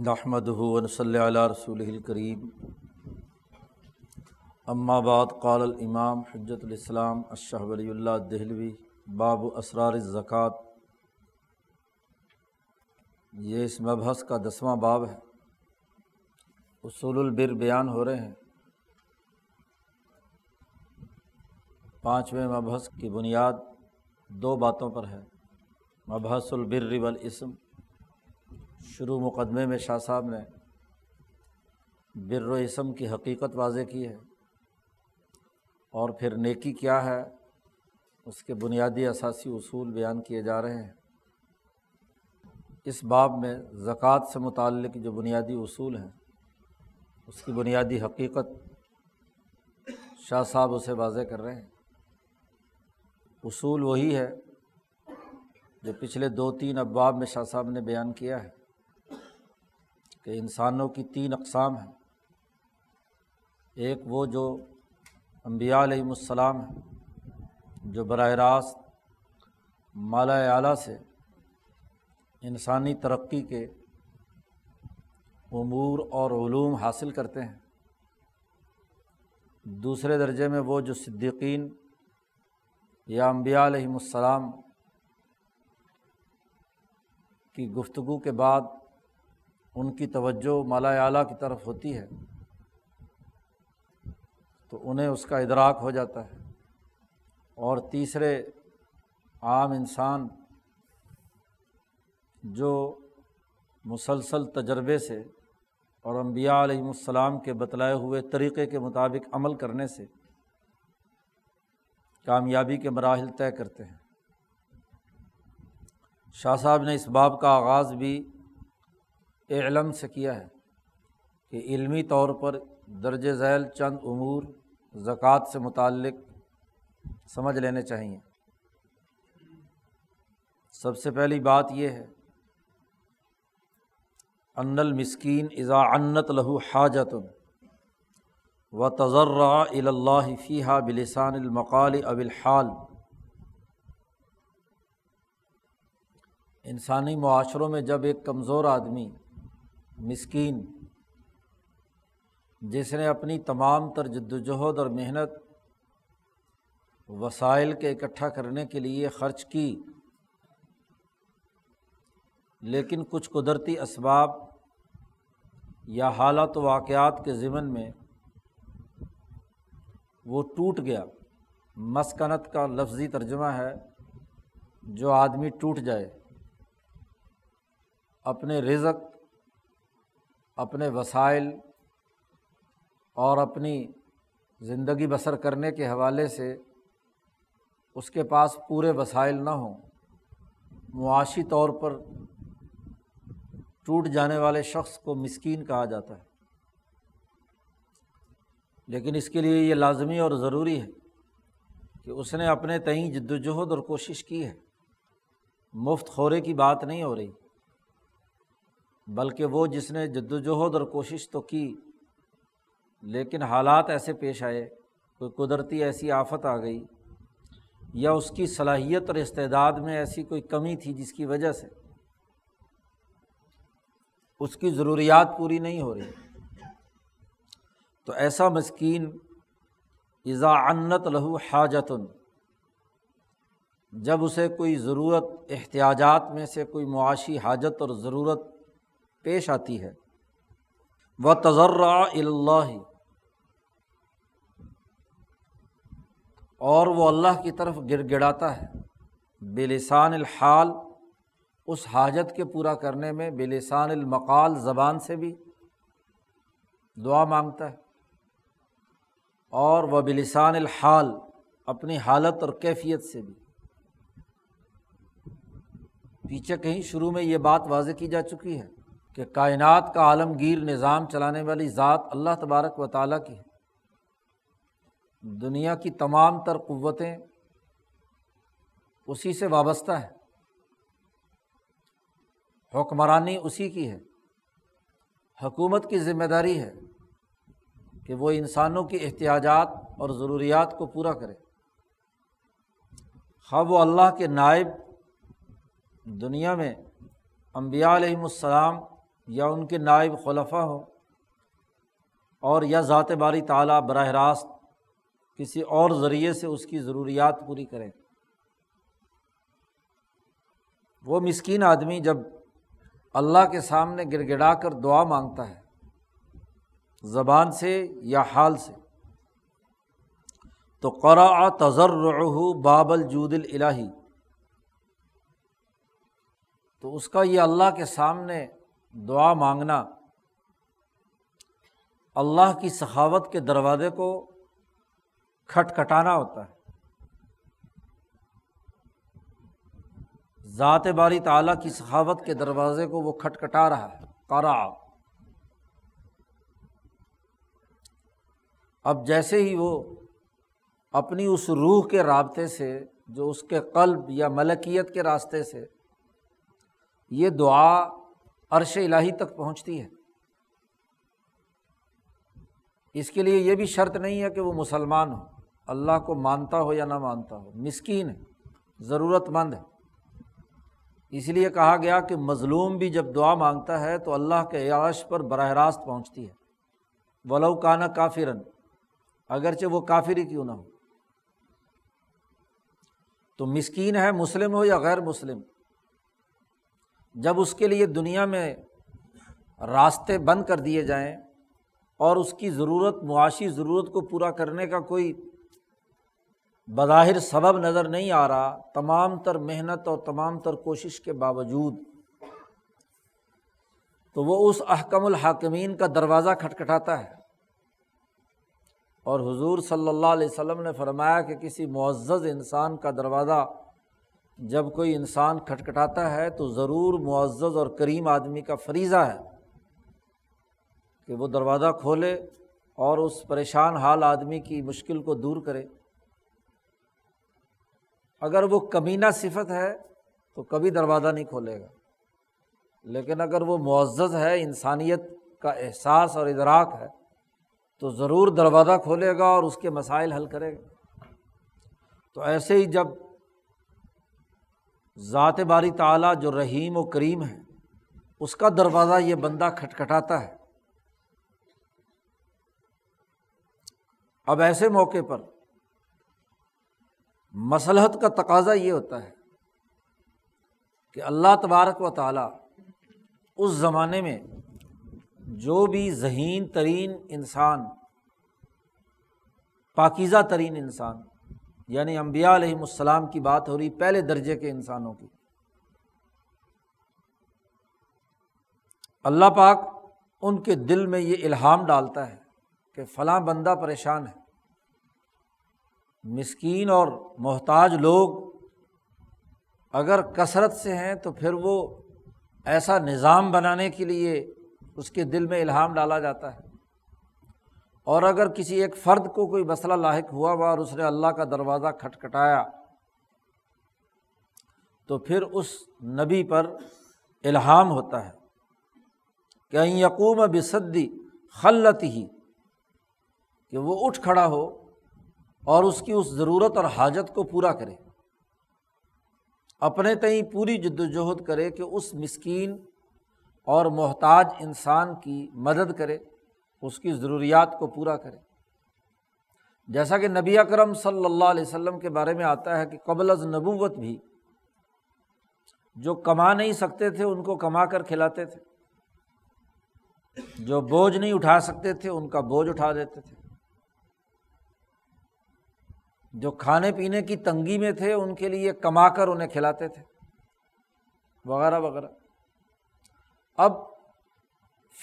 نحمد ہُون صلی اللہ رسول الکریم اما بعد، قال الامام حجت الاسلام اشہ ولی اللہ دہلوی باب اسرار الزکوٰۃ یہ اس مبحث کا دسواں باب ہے۔ اصول البر بیان ہو رہے ہیں۔ پانچویں مبحث کی بنیاد دو باتوں پر ہے۔ مبحث البر والاسم۔ شروع مقدمے میں شاہ صاحب نے بر و اسم کی حقیقت واضح کی ہے اور پھر نیکی کیا ہے، اس کے بنیادی اثاثی اصول بیان کیے جا رہے ہیں۔ اس باب میں زکوٰۃ سے متعلق جو بنیادی اصول ہیں، اس کی بنیادی حقیقت شاہ صاحب اسے واضح کر رہے ہیں۔ اصول وہی ہے جو پچھلے دو تین ابواب میں شاہ صاحب نے بیان کیا ہے۔ کہ انسانوں کی تین اقسام ہیں۔ ایک وہ جو انبیاء علیہم السلام ہیں، جو براہ راست مالا اعلیٰ سے انسانی ترقی کے امور اور علوم حاصل کرتے ہیں۔ دوسرے درجے میں وہ جو صدیقین یا انبیاء علیہم السلام کی گفتگو کے بعد ان کی توجہ مالا اعلیٰ کی طرف ہوتی ہے، تو انہیں اس کا ادراک ہو جاتا ہے۔ اور تیسرے عام انسان جو مسلسل تجربے سے اور انبیاء علیہم السلام کے بتلائے ہوئے طریقے کے مطابق عمل کرنے سے کامیابی کے مراحل طے کرتے ہیں۔ شاہ صاحب نے اس باب کا آغاز بھی علم سے کیا ہے کہ علمی طور پر درج ذیل چند امور زکوٰۃ سے متعلق سمجھ لینے چاہئیں سب سے پہلی بات یہ ہے، ان المسکین اذا انت لہو حاجت و تجرہ الا فیحہ بلسان المقال اب الحال۔ انسانی معاشروں میں جب ایک کمزور آدمی مسکین، جس نے اپنی تمام تر جد وجہد اور محنت وسائل کے اکٹھا کرنے کے لیے خرچ کی، لیکن کچھ قدرتی اسباب یا حالات و واقعات کے ضمن میں وہ ٹوٹ گیا۔ مسکنت کا لفظی ترجمہ ہے، جو آدمی ٹوٹ جائے، اپنے رزق اپنے وسائل اور اپنی زندگی بسر کرنے کے حوالے سے اس کے پاس پورے وسائل نہ ہوں، معاشی طور پر ٹوٹ جانے والے شخص کو مسکین کہا جاتا ہے۔ لیکن اس کے لیے یہ لازمی اور ضروری ہے کہ اس نے اپنے تئیں جد وجہد اور کوشش کی ہے۔ مفت خورے کی بات نہیں ہو رہی۔ بلکہ وہ جس نے جد وجہد اور کوشش تو کی، لیکن حالات ایسے پیش آئے، کوئی قدرتی ایسی آفت آ گئی، یا اس کی صلاحیت اور استعداد میں ایسی کوئی کمی تھی جس کی وجہ سے۔ اس کی ضروریات پوری نہیں ہو رہی۔ تو ایسا مسکین، اذا انت لہو حاجتن، جب اسے کوئی ضرورت، احتیاجات میں سے کوئی معاشی حاجت اور ضرورت پیش آتی ہے۔ وہ تجرہ اللہ اور وہ اللہ کی طرف گر گڑاتا ہے۔ بے لسان الحال۔ اس حاجت کے پورا کرنے میں بے لسان المقال زبان سے بھی دعا مانگتا ہے۔ اور وہ بلسان الحال۔ اپنی حالت اور کیفیت سے بھی۔ پیچھے کہیں شروع میں یہ بات واضح کی جا چکی ہے۔ کہ کائنات کا عالمگیر نظام چلانے والی ذات اللہ تبارک و تعالیٰ کی ہے۔ دنیا کی تمام تر قوتیں اسی سے وابستہ ہے حکمرانی اسی کی ہے۔ حکومت کی ذمہ داری ہے کہ وہ انسانوں کی احتیاجات اور ضروریات کو پورا کرے۔ خواہ وہ اللہ کے نائب دنیا میں امبیا علیہم السلام یا ان کے نائب خلفہ ہوں اور یا ذات باری تعالیٰ براہ راست کسی اور ذریعے سے اس کی ضروریات پوری کریں۔ وہ مسکین آدمی جب اللہ کے سامنے گڑ گڑا کر دعا مانگتا ہے، زبان سے یا حال سے، تو قرا تذر باب الجود الہی تو اس کا یہ اللہ کے سامنے دعا مانگنا، اللہ کی سخاوت کے دروازے کو کھٹکھٹانا ہوتا ہے۔ ذات باری تعلیٰ کی سخاوت کے دروازے کو وہ کھٹکھٹا رہا ہے، قرا۔ اب جیسے ہی وہ اپنی اس روح کے رابطے سے، جو اس کے قلب یا ملکیت کے راستے سے، یہ دعا عرش الہی تک پہنچتی ہے۔ اس کے لیے یہ بھی شرط نہیں ہے کہ وہ مسلمان ہو۔ اللہ کو مانتا ہو یا نہ مانتا ہو، مسکین ہے، ضرورت مند ہے۔ اس لیے کہا گیا کہ مظلوم بھی جب دعا مانگتا ہے تو اللہ کے عیاش پر براہ راست پہنچتی ہے۔ ولو کانا کافرن، اگرچہ وہ کافر ہی کیوں نہ ہو۔ تو مسکین ہے، مسلم ہو یا غیر مسلم؟ جب اس کے لیے دنیا میں راستے بند کر دیے جائیں اور اس کی ضرورت، معاشی ضرورت کو پورا کرنے کا کوئی بظاہر سبب نظر نہیں آ رہا، تمام تر محنت اور تمام تر کوشش کے باوجود تو وہ اس احکم الحاکمین کا دروازہ کھٹکھٹاتا ہے۔ اور حضور صلی اللہ علیہ وسلم نے فرمایا کہ کسی معزز انسان کا دروازہ جب کوئی انسان کھٹکھٹاتا ہے تو ضرور معزز اور کریم آدمی کا فریضہ ہے کہ وہ دروازہ کھولے اور اس پریشان حال آدمی کی مشکل کو دور کرے۔ اگر وہ کمینہ صفت ہے تو کبھی دروازہ نہیں کھولے گا۔ لیکن اگر وہ معزز ہے، انسانیت کا احساس اور ادراک ہے، تو ضرور دروازہ کھولے گا اور اس کے مسائل حل کرے گا۔ تو ایسے ہی جب ذات باری تعلیٰ جو رحیم و کریم ہے، اس کا دروازہ یہ بندہ کھٹکھٹاتا ہے۔ اب ایسے موقع پر مسلحت کا تقاضا یہ ہوتا ہے کہ اللہ تبارک و تعالیٰ اس زمانے میں جو بھی ذہین ترین انسان، پاکیزہ ترین انسان یعنی امبیا علیہم السلام کی بات ہو رہی پہلے درجے کے انسانوں کی۔ اللہ پاک ان کے دل میں یہ الہام ڈالتا ہے کہ فلاں بندہ پریشان ہے۔ مسکین اور محتاج لوگ اگر کثرت سے ہیں تو پھر وہ ایسا نظام بنانے کے لیے اس کے دل میں الہام ڈالا جاتا ہے۔ اور اگر کسی ایک فرد کو کوئی مسئلہ لاحق ہوا ہوا اور اس نے اللہ کا دروازہ کھٹکھٹایا، تو پھر اس نبی پر الہام ہوتا ہے کہ یقوم بصدی خلت ہی کہ وہ اٹھ کھڑا ہو اور اس کی اس ضرورت اور حاجت کو پورا کرے۔ اپنے تئیں پوری جد وجہد کرے کہ اس مسکین اور محتاج انسان کی مدد کرے۔ اس کی ضروریات کو پورا کرے جیسا کہ نبی اکرم صلی اللہ علیہ وسلم کے بارے میں آتا ہے کہ قبل از نبوت بھی جو کما نہیں سکتے تھے، ان کو کما کر کھلاتے تھے۔ جو بوجھ نہیں اٹھا سکتے تھے، ان کا بوجھ اٹھا دیتے تھے۔ جو کھانے پینے کی تنگی میں تھے، ان کے لیے کما کر انہیں کھلاتے تھے۔ وغیرہ وغیرہ۔ اب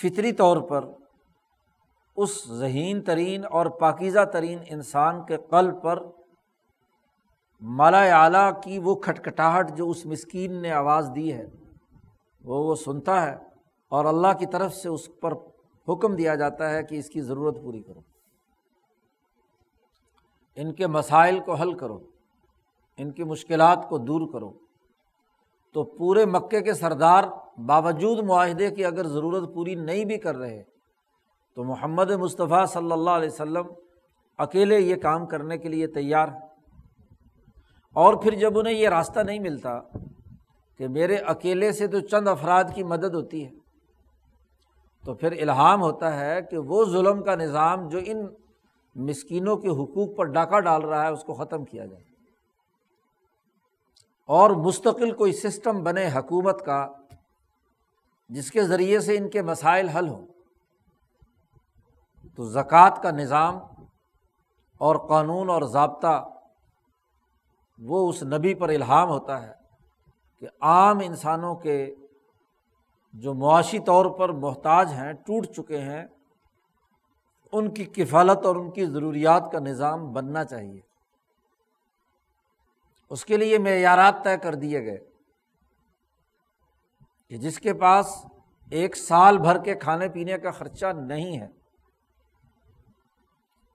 فطری طور پر اس ذہین ترین اور پاکیزہ ترین انسان کے قلب پر مالا اعلیٰ کی وہ کھٹکھٹاہٹ جو اس مسکین نے آواز دی ہے، وہ وہ سنتا ہے اور اللہ کی طرف سے اس پر حکم دیا جاتا ہے کہ اس کی ضرورت پوری کرو۔ ان کے مسائل کو حل کرو، ان کی مشکلات کو دور کرو۔ تو پورے مکے کے سردار باوجود معاہدے کی اگر ضرورت پوری نہیں بھی کر رہے تو محمد مصطفیٰ صلی اللہ علیہ وسلم اکیلے یہ کام کرنے کے لیے تیار اور پھر جب انہیں یہ راستہ نہیں ملتا کہ میرے اکیلے سے تو چند افراد کی مدد ہوتی ہے، تو پھر الہام ہوتا ہے کہ وہ ظلم کا نظام جو ان مسکینوں کے حقوق پر ڈاکہ ڈال رہا ہے، اس کو ختم کیا جائے۔ اور مستقل کوئی سسٹم بنے حکومت کا، جس کے ذریعے سے ان کے مسائل حل ہوں۔ تو زکوٰۃ کا نظام اور قانون اور ضابطہ وہ اس نبی پر الہام ہوتا ہے کہ عام انسانوں کے جو معاشی طور پر محتاج ہیں، ٹوٹ چکے ہیں، ان کی کفالت اور ان کی ضروریات کا نظام بننا چاہیے۔ اس کے لیے معیارات طے کر دیے گئے کہ جس کے پاس ایک سال بھر کے کھانے پینے کا خرچہ نہیں ہے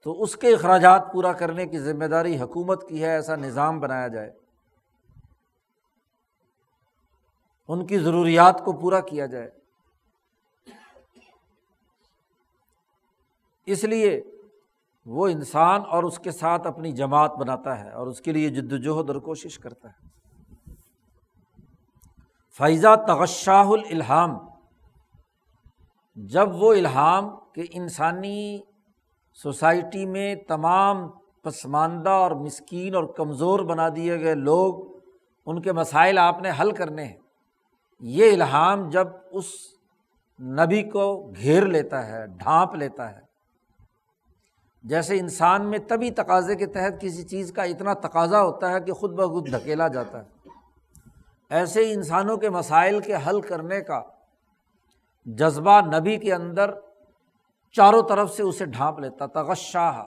تو اس کے اخراجات پورا کرنے کی ذمہ داری حکومت کی ہے، ایسا نظام بنایا جائے۔ ان کی ضروریات کو پورا کیا جائے۔ اس لیے وہ انسان اور اس کے ساتھ اپنی جماعت بناتا ہے اور اس کے لیے جد وجہد اور کوشش کرتا ہے۔ فیضا تغشاہ الحام جب وہ الحام کہ انسانی سوسائٹی میں تمام پسماندہ اور مسکین اور کمزور بنا دیے گئے لوگ ان کے مسائل آپ نے حل کرنے ہیں۔ یہ الہام جب اس نبی کو گھیر لیتا ہے، ڈھانپ لیتا ہے۔ جیسے انسان میں تبھی تقاضے کے تحت کسی چیز کا اتنا تقاضا ہوتا ہے کہ خود بخود دھکیلا جاتا ہے۔ ایسے ہی انسانوں کے مسائل کے حل کرنے کا جذبہ نبی کے اندر چاروں طرف سے اسے ڈھانپ لیتا تغشاہ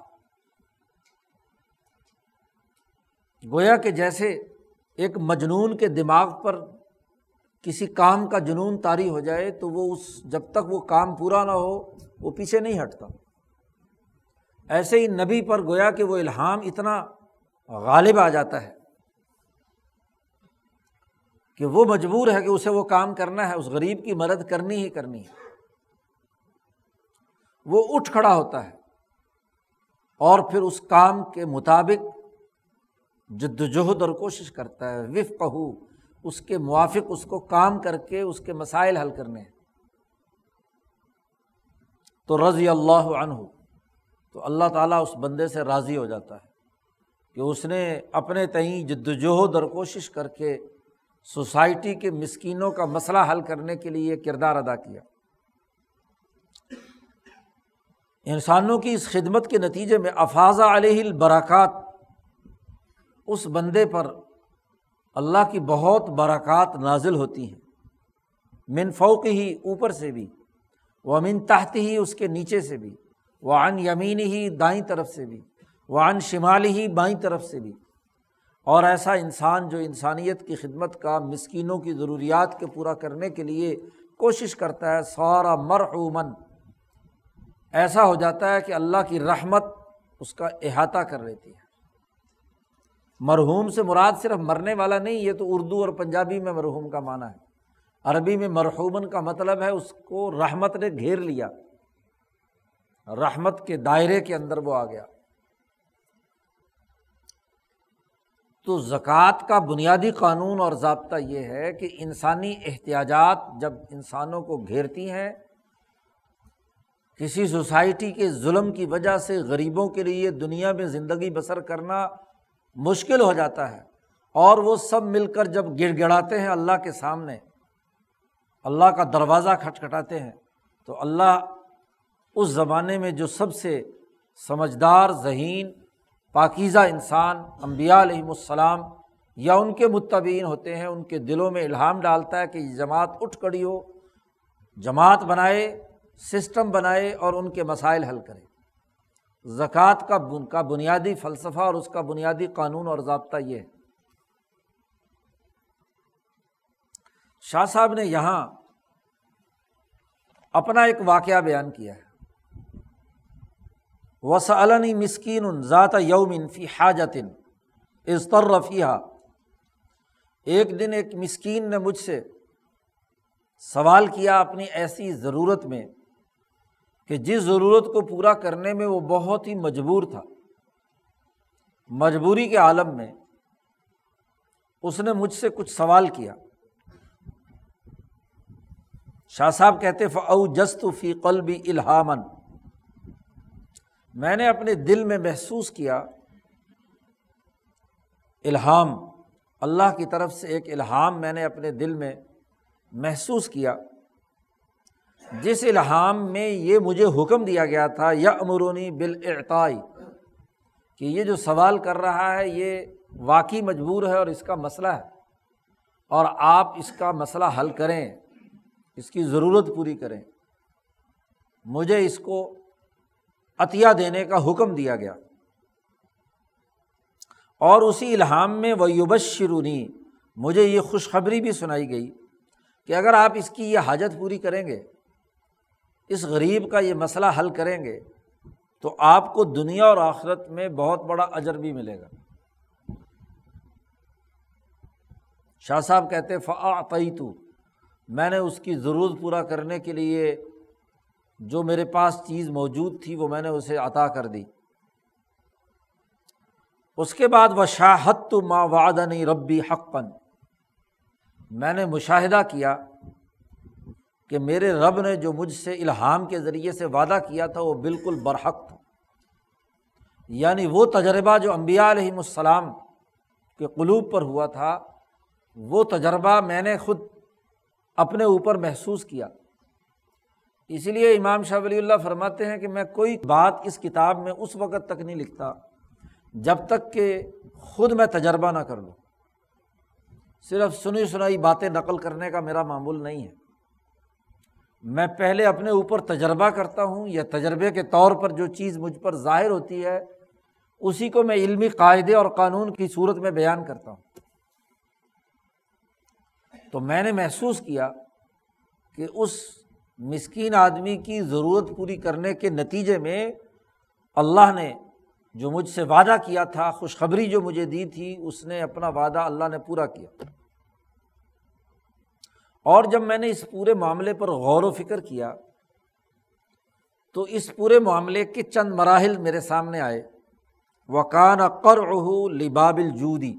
گویا کہ جیسے ایک مجنون کے دماغ پر کسی کام کا جنون طاری ہو جائے، تو وہ اس، جب تک وہ کام پورا نہ ہو، وہ پیچھے نہیں ہٹتا۔ ایسے ہی نبی پر گویا کہ وہ الہام اتنا غالب آ جاتا ہے کہ وہ مجبور ہے کہ اسے وہ کام کرنا ہے، اس غریب کی مدد کرنی ہی کرنی ہے۔ وہ اٹھ کھڑا ہوتا ہے اور پھر اس کام کے مطابق جد وجہد اور کوشش کرتا ہے وف کہو اس کے موافق، اس کو کام کر کے اس کے مسائل حل کرنے ہیں۔ تو رضی اللہ عنہ، تو اللہ تعالیٰ اس بندے سے راضی ہو جاتا ہے کہ اس نے اپنے تئیں جد وجہد اور کوشش کر کے سوسائٹی کے مسکینوں کا مسئلہ حل کرنے کے لیے کردار ادا کیا۔ انسانوں کی اس خدمت کے نتیجے میں افاظہ علیہ البرکات، اس بندے پر اللہ کی بہت برکات نازل ہوتی ہیں۔ من فوق ہی اوپر سے بھی وہ امن تحت ہی اس کے نیچے سے بھی وہ ان یمین ہی دائیں طرف سے بھی وہ ان شمال ہی بائیں طرف سے بھی۔ اور ایسا انسان جو انسانیت کی خدمت کا، مسکینوں کی ضروریات کے پورا کرنے کے لیے کوشش کرتا ہے سارا مرحومن ایسا ہو جاتا ہے کہ اللہ کی رحمت اس کا احاطہ کر لیتی ہے۔ مرحوم سے مراد صرف مرنے والا نہیں، یہ تو اردو اور پنجابی میں مرحوم کا معنی ہے۔ عربی میں مرحومن کا مطلب ہے اس کو رحمت نے گھیر لیا۔ رحمت کے دائرے کے اندر وہ آ گیا۔ تو زکوٰۃ کا بنیادی قانون اور ضابطہ یہ ہے کہ انسانی احتیاجات جب انسانوں کو گھیرتی ہیں کسی سوسائٹی کے ظلم کی وجہ سے غریبوں کے لیے دنیا میں زندگی بسر کرنا مشکل ہو جاتا ہے اور وہ سب مل کر جب گڑ گڑاتے ہیں اللہ کے سامنے، اللہ کا دروازہ کھٹکھٹاتے ہیں، تو اللہ اس زمانے میں جو سب سے سمجھدار، ذہین، پاکیزہ انسان امبیا علیہم السلام یا ان کے متبین ہوتے ہیں، ان کے دلوں میں الہام ڈالتا ہے کہ جماعت اٹھ کڑی ہو، جماعت بنائے سسٹم بنائے اور ان کے مسائل حل کرے۔ زکوٰۃ کا کا بنیادی فلسفہ اور اس کا بنیادی قانون اور ضابطہ یہ ہے۔ شاہ صاحب نے یہاں اپنا ایک واقعہ بیان کیا ہے۔ وسعلنی مسکین ذات یومن فی حاجتن ازتر رفیہ ایک دن ایک مسکین نے مجھ سے سوال کیا اپنی ایسی ضرورت میں کہ جس ضرورت کو پورا کرنے میں وہ بہت ہی مجبور تھا۔ مجبوری کے عالم میں اس نے مجھ سے کچھ سوال کیا۔ شاہ صاحب کہتے فعو جست فی قلبی الحامن میں نے اپنے دل میں محسوس کیا الہام۔ اللہ کی طرف سے ایک الہام میں نے اپنے دل میں محسوس کیا۔ جس الہام میں یہ مجھے حکم دیا گیا تھا یا امرونی بالعطائی کہ یہ جو سوال کر رہا ہے، یہ واقعی مجبور ہے اور اس کا مسئلہ ہے۔ اور آپ اس کا مسئلہ حل کریں، اس کی ضرورت پوری کریں۔ مجھے اس کو عطیہ دینے کا حکم دیا گیا۔ اور اسی الحام میں وہ یوبشرونی مجھے یہ خوشخبری بھی سنائی گئی کہ اگر آپ اس کی یہ حاجت پوری کریں گے اس غریب کا یہ مسئلہ حل کریں گے تو آپ کو دنیا اور آخرت میں بہت بڑا اجر بھی ملے گا۔ شاہ صاحب کہتے فعی تو میں نے اس کی ضرورت پورا کرنے کے لیے جو میرے پاس چیز موجود تھی، وہ میں نے اسے عطا کر دی۔ اس کے بعد وہ شاہت تو ماں وعدنی ربی حقن میں نے مشاہدہ کیا کہ میرے رب نے جو مجھ سے الہام کے ذریعے سے وعدہ کیا تھا وہ بالکل برحق تھا۔ یعنی وہ تجربہ جو امبیا علیہم السلام کے قلوب پر ہوا تھا، وہ تجربہ میں نے خود اپنے اوپر محسوس کیا۔ اسی لیے امام شاہ ولی اللہ فرماتے ہیں کہ میں کوئی بات اس کتاب میں اس وقت تک نہیں لکھتا جب تک کہ خود میں تجربہ نہ کر لوں۔ صرف سنی سنائی باتیں نقل کرنے کا میرا معمول نہیں ہے۔ میں پہلے اپنے اوپر تجربہ کرتا ہوں، یا تجربے کے طور پر جو چیز مجھ پر ظاہر ہوتی ہے، اسی کو میں علمی قاعدے اور قانون کی صورت میں بیان کرتا ہوں۔ تو میں نے محسوس کیا کہ اس مسکین آدمی کی ضرورت پوری کرنے کے نتیجے میں اللہ نے جو مجھ سے وعدہ کیا تھا، خوشخبری جو مجھے دی تھی، اس نے اپنا وعدہ اللہ نے پورا کیا۔ اور جب میں نے اس پورے معاملے پر غور و فکر کیا، تو اس پورے معاملے کے چند مراحل میرے سامنے آئے۔ وکان کر لباب الجودی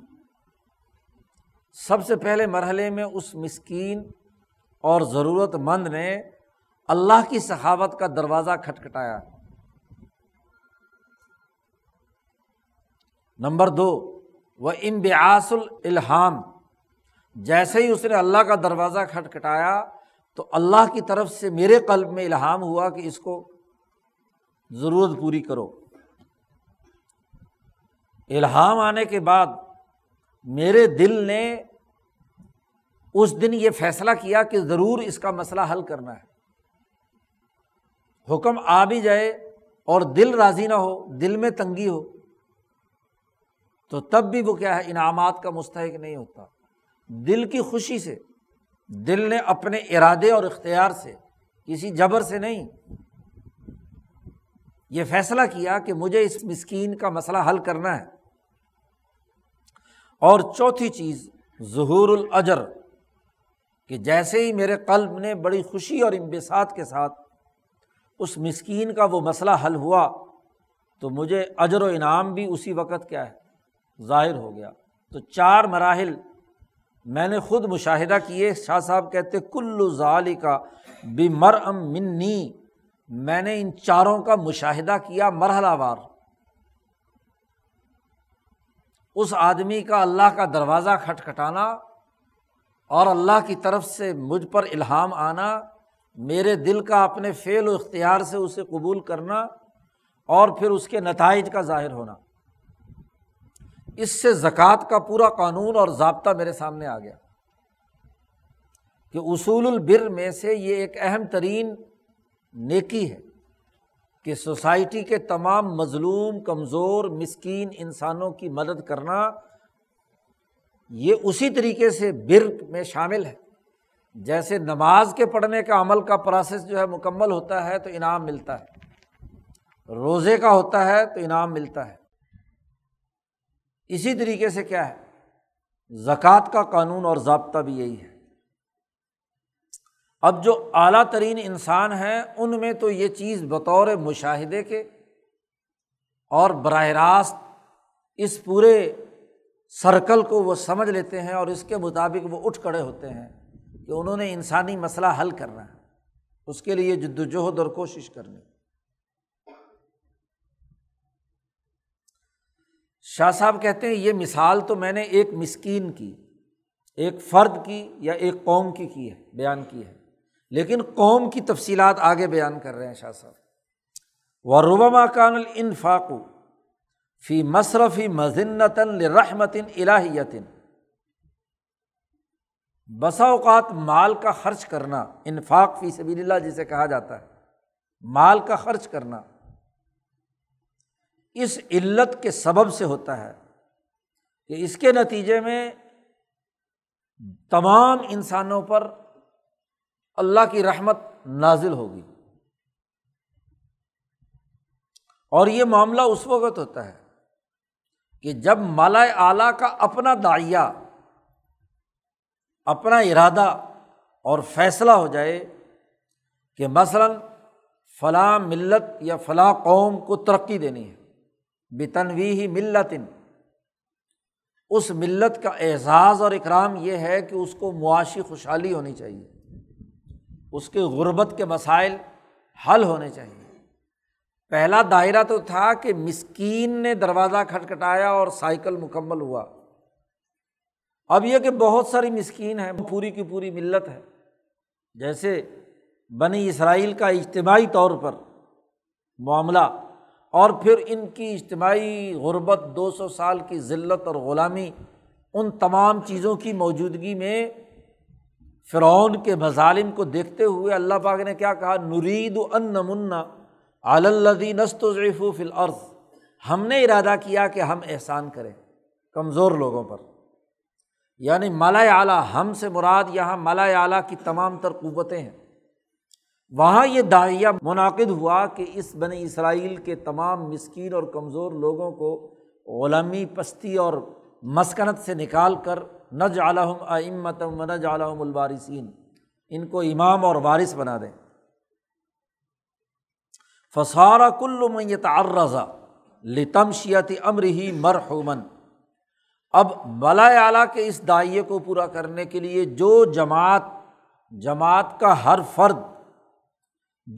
سب سے پہلے مرحلے میں اس مسکین اور ضرورت مند نے اللہ کی سخاوت کا دروازہ کھٹکھٹایا۔ نمبر دو وہ امبیاس الحام جیسے ہی اس نے اللہ کا دروازہ کھٹکھٹایا تو اللہ کی طرف سے میرے قلب میں الہام ہوا کہ اس کو ضرورت پوری کرو۔ الہام آنے کے بعد میرے دل نے اس دن یہ فیصلہ کیا کہ ضرور اس کا مسئلہ حل کرنا ہے۔ حکم آ بھی جائے اور دل راضی نہ ہو، دل میں تنگی ہو تو تب بھی وہ کیا ہے، انعامات کا مستحق نہیں ہوتا۔ دل کی خوشی سے، دل نے اپنے ارادے اور اختیار سے کسی جبر سے نہیں، یہ فیصلہ کیا کہ مجھے اس مسکین کا مسئلہ حل کرنا ہے۔ اور چوتھی چیز، ظہور الاجر، کہ جیسے ہی میرے قلب نے بڑی خوشی اور امبسات کے ساتھ اس مسکین کا وہ مسئلہ حل ہوا، تو مجھے اجر و انعام بھی اسی وقت کیا ہے، ظاہر ہو گیا۔ تو چار مراحل میں نے خود مشاہدہ کیے، شاہ صاحب کہتے، کل ظالی کا بھی مر ام منی میں نے ان چاروں کا مشاہدہ کیا، مرحلہ وار۔ اس آدمی کا اللہ کا دروازہ کھٹکھٹانا اور اللہ کی طرف سے مجھ پر الہام آنا، میرے دل کا اپنے فعل و اختیار سے اسے قبول کرنا اور پھر اس کے نتائج کا ظاہر ہونا۔ اس سے زکوٰۃ کا پورا قانون اور ضابطہ میرے سامنے آ گیا کہ اصول البر میں سے یہ ایک اہم ترین نیکی ہے کہ سوسائٹی کے تمام مظلوم، کمزور، مسکین انسانوں کی مدد کرنا یہ اسی طریقے سے بر میں شامل ہے۔ جیسے نماز کے پڑھنے کا عمل کا پروسیس جو ہے مکمل ہوتا ہے تو انعام ملتا ہے، روزے کا ہوتا ہے تو انعام ملتا ہے۔ اسی طریقے سے کیا ہے؟ زکوٰۃ کا قانون اور ضابطہ بھی یہی ہے۔ اب جو اعلیٰ ترین انسان ہیں، ان میں تو یہ چیز بطور مشاہدے کے اور براہ راست اس پورے سرکل کو وہ سمجھ لیتے ہیں اور اس کے مطابق وہ اٹھ کھڑے ہوتے ہیں کہ انہوں نے انسانی مسئلہ حل کرنا ہے، اس کے لیے جد وجہد اور کوشش کرنی۔ شاہ صاحب کہتے ہیں، یہ مثال تو میں نے ایک مسکین کی، ایک فرد کی یا ایک قوم کی کی ہے، بیان کی ہے۔ لیکن قوم کی تفصیلات آگے بیان کر رہے ہیں شاہ صاحب۔ و ربما کان الفاقو فی مصرفی مذنتاً رحمتن الہیتن بسا اوقات مال کا خرچ کرنا، انفاق فی سبیل اللہ جسے کہا جاتا ہے، مال کا خرچ کرنا۔ اس علت کے سبب سے ہوتا ہے کہ اس کے نتیجے میں تمام انسانوں پر اللہ کی رحمت نازل ہوگی۔ اور یہ معاملہ اس وقت ہوتا ہے کہ جب مالا اعلیٰ کا اپنا دائیا اپنا ارادہ اور فیصلہ ہو جائے کہ مثلاً فلاں ملت یا فلاں قوم کو ترقی دینی ہے۔ بتنوی ہی ملتن۔ اس ملت کا اعزاز اور اکرام یہ ہے کہ اس کو معاشی خوشحالی ہونی چاہیے۔ اس کے غربت کے مسائل حل ہونے چاہیے۔ پہلا دائرہ تو تھا کہ مسکین نے دروازہ کھٹکھٹایا اور سائیکل مکمل ہوا۔ اب یہ کہ بہت ساری مسکین ہیں، پوری کی پوری ملت ہے۔ جیسے بنی اسرائیل کا اجتماعی طور پر معاملہ اور پھر ان کی اجتماعی غربت، دو سو سال کی ذلت اور غلامی ان تمام چیزوں کی موجودگی میں فرعون کے مظالم کو دیکھتے ہوئے اللہ پاک نے کیا کہا؟ نرید ان نمنا علدی نست و ضعیف العرض ہم نے ارادہ کیا کہ ہم احسان کریں کمزور لوگوں پر۔ یعنی مالا اعلیٰ ہم سے مراد یہاں مالا اعلیٰ کی تمام تر قوتیں ہیں۔ وہاں یہ دائیہ منعقد ہوا کہ اس بنی اسرائیل کے تمام مسکین اور کمزور لوگوں کو غلامی پستی اور مسکنت سے نکال کر نج عالم امتم و نج عالم الوارثین، ان کو امام اور وارث بنا دیں۔ فسارا کل میت ارضا لتمشیت امر ہی مرحومن اب بلا اعلیٰ کے اس دائیے کو پورا کرنے کے لیے جو جماعت جماعت کا ہر فرد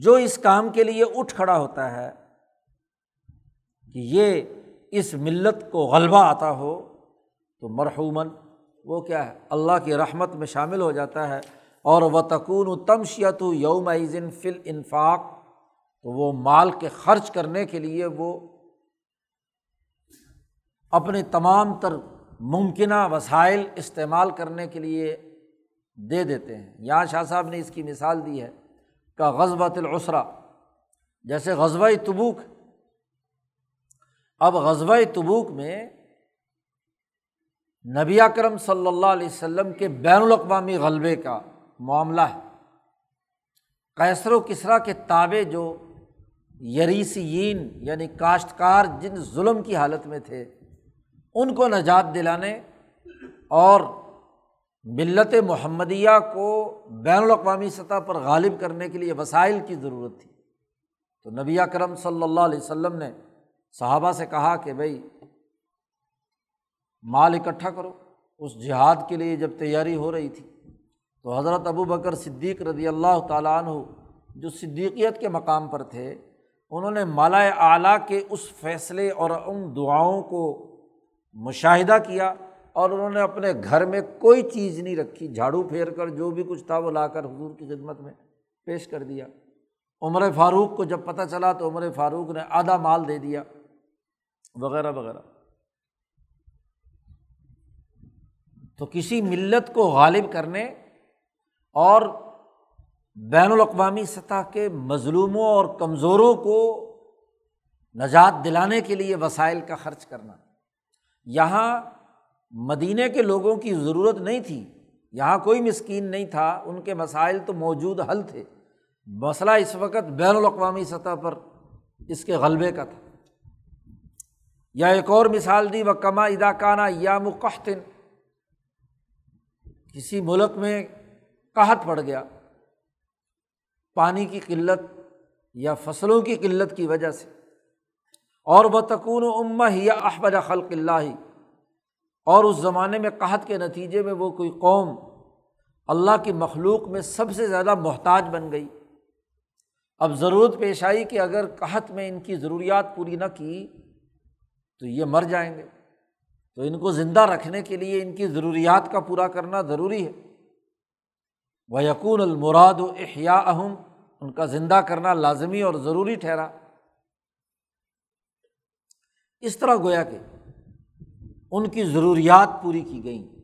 جو اس کام کے لیے اٹھ کھڑا ہوتا ہے کہ یہ اس ملت کو غلبہ آتا ہو، تو مرحومن وہ کیا ہے، اللہ کی رحمت میں شامل ہو جاتا ہے۔ اور وہ تکون و تمشیت یوم عظن فل انفاق تو وہ مال کے خرچ کرنے کے لیے وہ اپنے تمام تر ممکنہ وسائل استعمال کرنے کے لیے دے دیتے ہیں۔ یہاں شاہ صاحب نے اس کی مثال دی ہے۔ کا غزبۃ العسرا۔ جیسے غزبۂ تبوک۔ اب غزبۂ تبوک میں نبی اکرم صلی اللہ علیہ وسلم کے بین الاقوامی غلبے کا معاملہ ہے۔ کیسر و کسرا کے تابے جو یریسین یعنی کاشتکار جن ظلم کی حالت میں تھے، ان کو نجات دلانے اور ملت محمدیہ کو بین الاقوامی سطح پر غالب کرنے کے لیے وسائل کی ضرورت تھی۔ تو نبی کرم صلی اللہ علیہ وسلم نے صحابہ سے کہا کہ بھائی مال اکٹھا کرو۔ اس جہاد کے لیے جب تیاری ہو رہی تھی، تو حضرت ابو بکر صدیق رضی اللہ تعالیٰ عنہ، جو صدیقیت کے مقام پر تھے، انہوں نے مالا اعلیٰ کے اس فیصلے اور ان دعاؤں کو مشاہدہ کیا۔ اور انہوں نے اپنے گھر میں کوئی چیز نہیں رکھی، جھاڑو پھیر کر جو بھی کچھ تھا وہ لا کر حضور کی خدمت میں پیش کر دیا۔ عمر فاروق کو جب پتہ چلا تو عمر فاروق نے آدھا مال دے دیا، وغیرہ وغیرہ۔ تو کسی ملت کو غالب کرنے اور بین الاقوامی سطح کے مظلوموں اور کمزوروں کو نجات دلانے کے لیے وسائل کا خرچ کرنا۔ یہاں مدینہ کے لوگوں کی ضرورت نہیں تھی۔ یہاں کوئی مسکین نہیں تھا، ان کے مسائل تو موجود حل تھے۔ مسئلہ اس وقت بین الاقوامی سطح پر اس کے غلبے کا تھا۔ یا ایک اور مثال دی وہ کما اداکانہ یا مقحطن کسی ملک میں قحط پڑ گیا۔ پانی کی قلت یا فصلوں کی قلت کی وجہ سے۔ اور وہ تکون امہ یا احمد خلق اللہ اور اس زمانے میں قحط کے نتیجے میں وہ کوئی قوم اللہ کی مخلوق میں سب سے زیادہ محتاج بن گئی۔ اب ضرورت پیش آئی کہ اگر قحط میں ان کی ضروریات پوری نہ کی تو یہ مر جائیں گے۔ تو ان کو زندہ رکھنے کے لیے ان کی ضروریات کا پورا کرنا ضروری ہے۔ وہ یقون المراد و احیا اہم ان کا زندہ کرنا لازمی اور ضروری ٹھہرا۔ اس طرح گویا کہ ان کی ضروریات پوری کی گئیں۔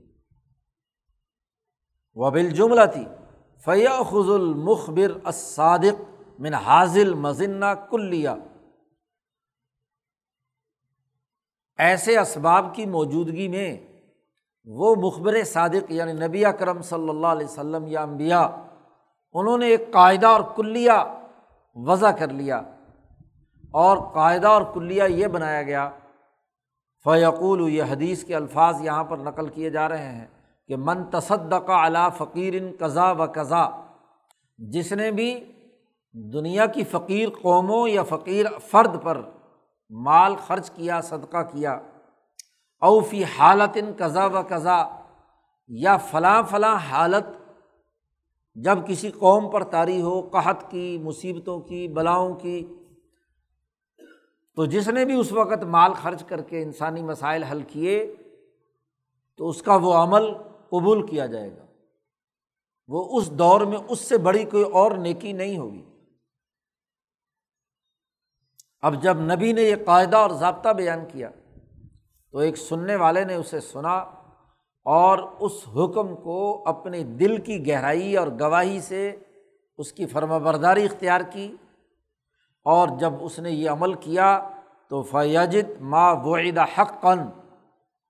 وہ بال جملہ تھی فیا خز المخبر اسادق من حاضل مزنہ کلیا ایسے اسباب کی موجودگی میں وہ مخبر صادق یعنی نبی کرم صلی اللہ علیہ وسلم یا امبیا انہوں نے ایک قاعدہ اور کلیہ وضع کر لیا۔ اور قاعدہ اور کلیہ یہ بنایا گیا فیقول یہ حدیث کے الفاظ یہاں پر نقل کیے جا رہے ہیں کہ من تصدق علا فقیر قضا و قضا جس نے بھی دنیا کی فقیر قوموں یا فقیر فرد پر مال خرچ کیا، صدقہ کیا اوفی حالت ان قضا و قضا یا فلاں فلاں حالت، جب کسی قوم پر طاری ہو، قحط کی، مصیبتوں کی، بلاؤں کی تو جس نے بھی اس وقت مال خرچ کر کے انسانی مسائل حل کیے، تو اس کا وہ عمل قبول کیا جائے گا۔ وہ اس دور میں اس سے بڑی کوئی اور نیکی نہیں ہوگی۔ اب جب نبی نے یہ قاعدہ اور ضابطہ بیان کیا، تو ایک سننے والے نے اسے سنا اور اس حکم کو اپنے دل کی گہرائی اور گواہی سے اس کی فرما برداری اختیار کی۔ اور جب اس نے یہ عمل کیا تو فیاجد ما وعدہ حق قن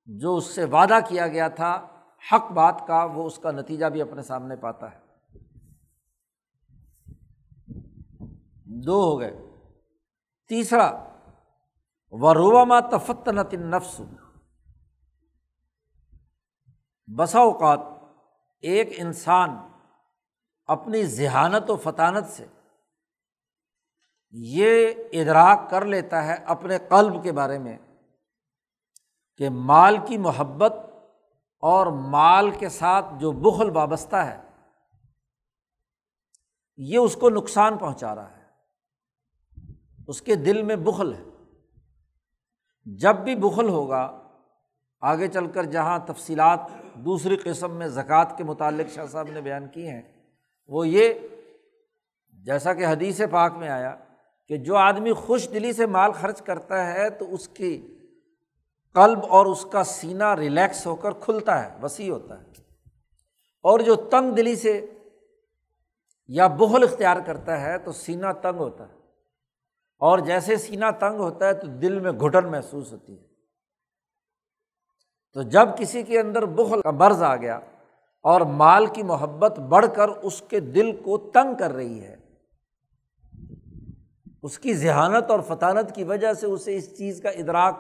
جو اس سے وعدہ کیا گیا تھا، حق بات کا، وہ اس کا نتیجہ بھی اپنے سامنے پاتا ہے۔ دو ہو گئے۔ تیسرا و روما تفت نفس بسا اوقات ایک انسان اپنی ذہانت و فطانت سے یہ ادراک کر لیتا ہے اپنے قلب کے بارے میں کہ مال کی محبت اور مال کے ساتھ جو بخل وابستہ ہے، یہ اس کو نقصان پہنچا رہا ہے۔ اس کے دل میں بخل ہے۔ جب بھی بخل ہوگا، آگے چل کر جہاں تفصیلات دوسری قسم میں زکوٰۃ کے متعلق شاہ صاحب نے بیان کی ہیں، وہ یہ، جیسا کہ حدیث پاک میں آیا کہ جو آدمی خوش دلی سے مال خرچ کرتا ہے تو اس کی قلب اور اس کا سینہ ریلیکس ہو کر کھلتا ہے، وسیع ہوتا ہے۔ اور جو تنگ دلی سے یا بخل اختیار کرتا ہے تو سینہ تنگ ہوتا ہے۔ اور جیسے سینا تنگ ہوتا ہے تو دل میں گھٹن محسوس ہوتی ہے۔ تو جب کسی کے اندر بخل کا برض آ گیا اور مال کی محبت بڑھ کر اس کے دل کو تنگ کر رہی ہے اس کی ذہانت اور فطانت کی وجہ سے اسے اس چیز کا ادراک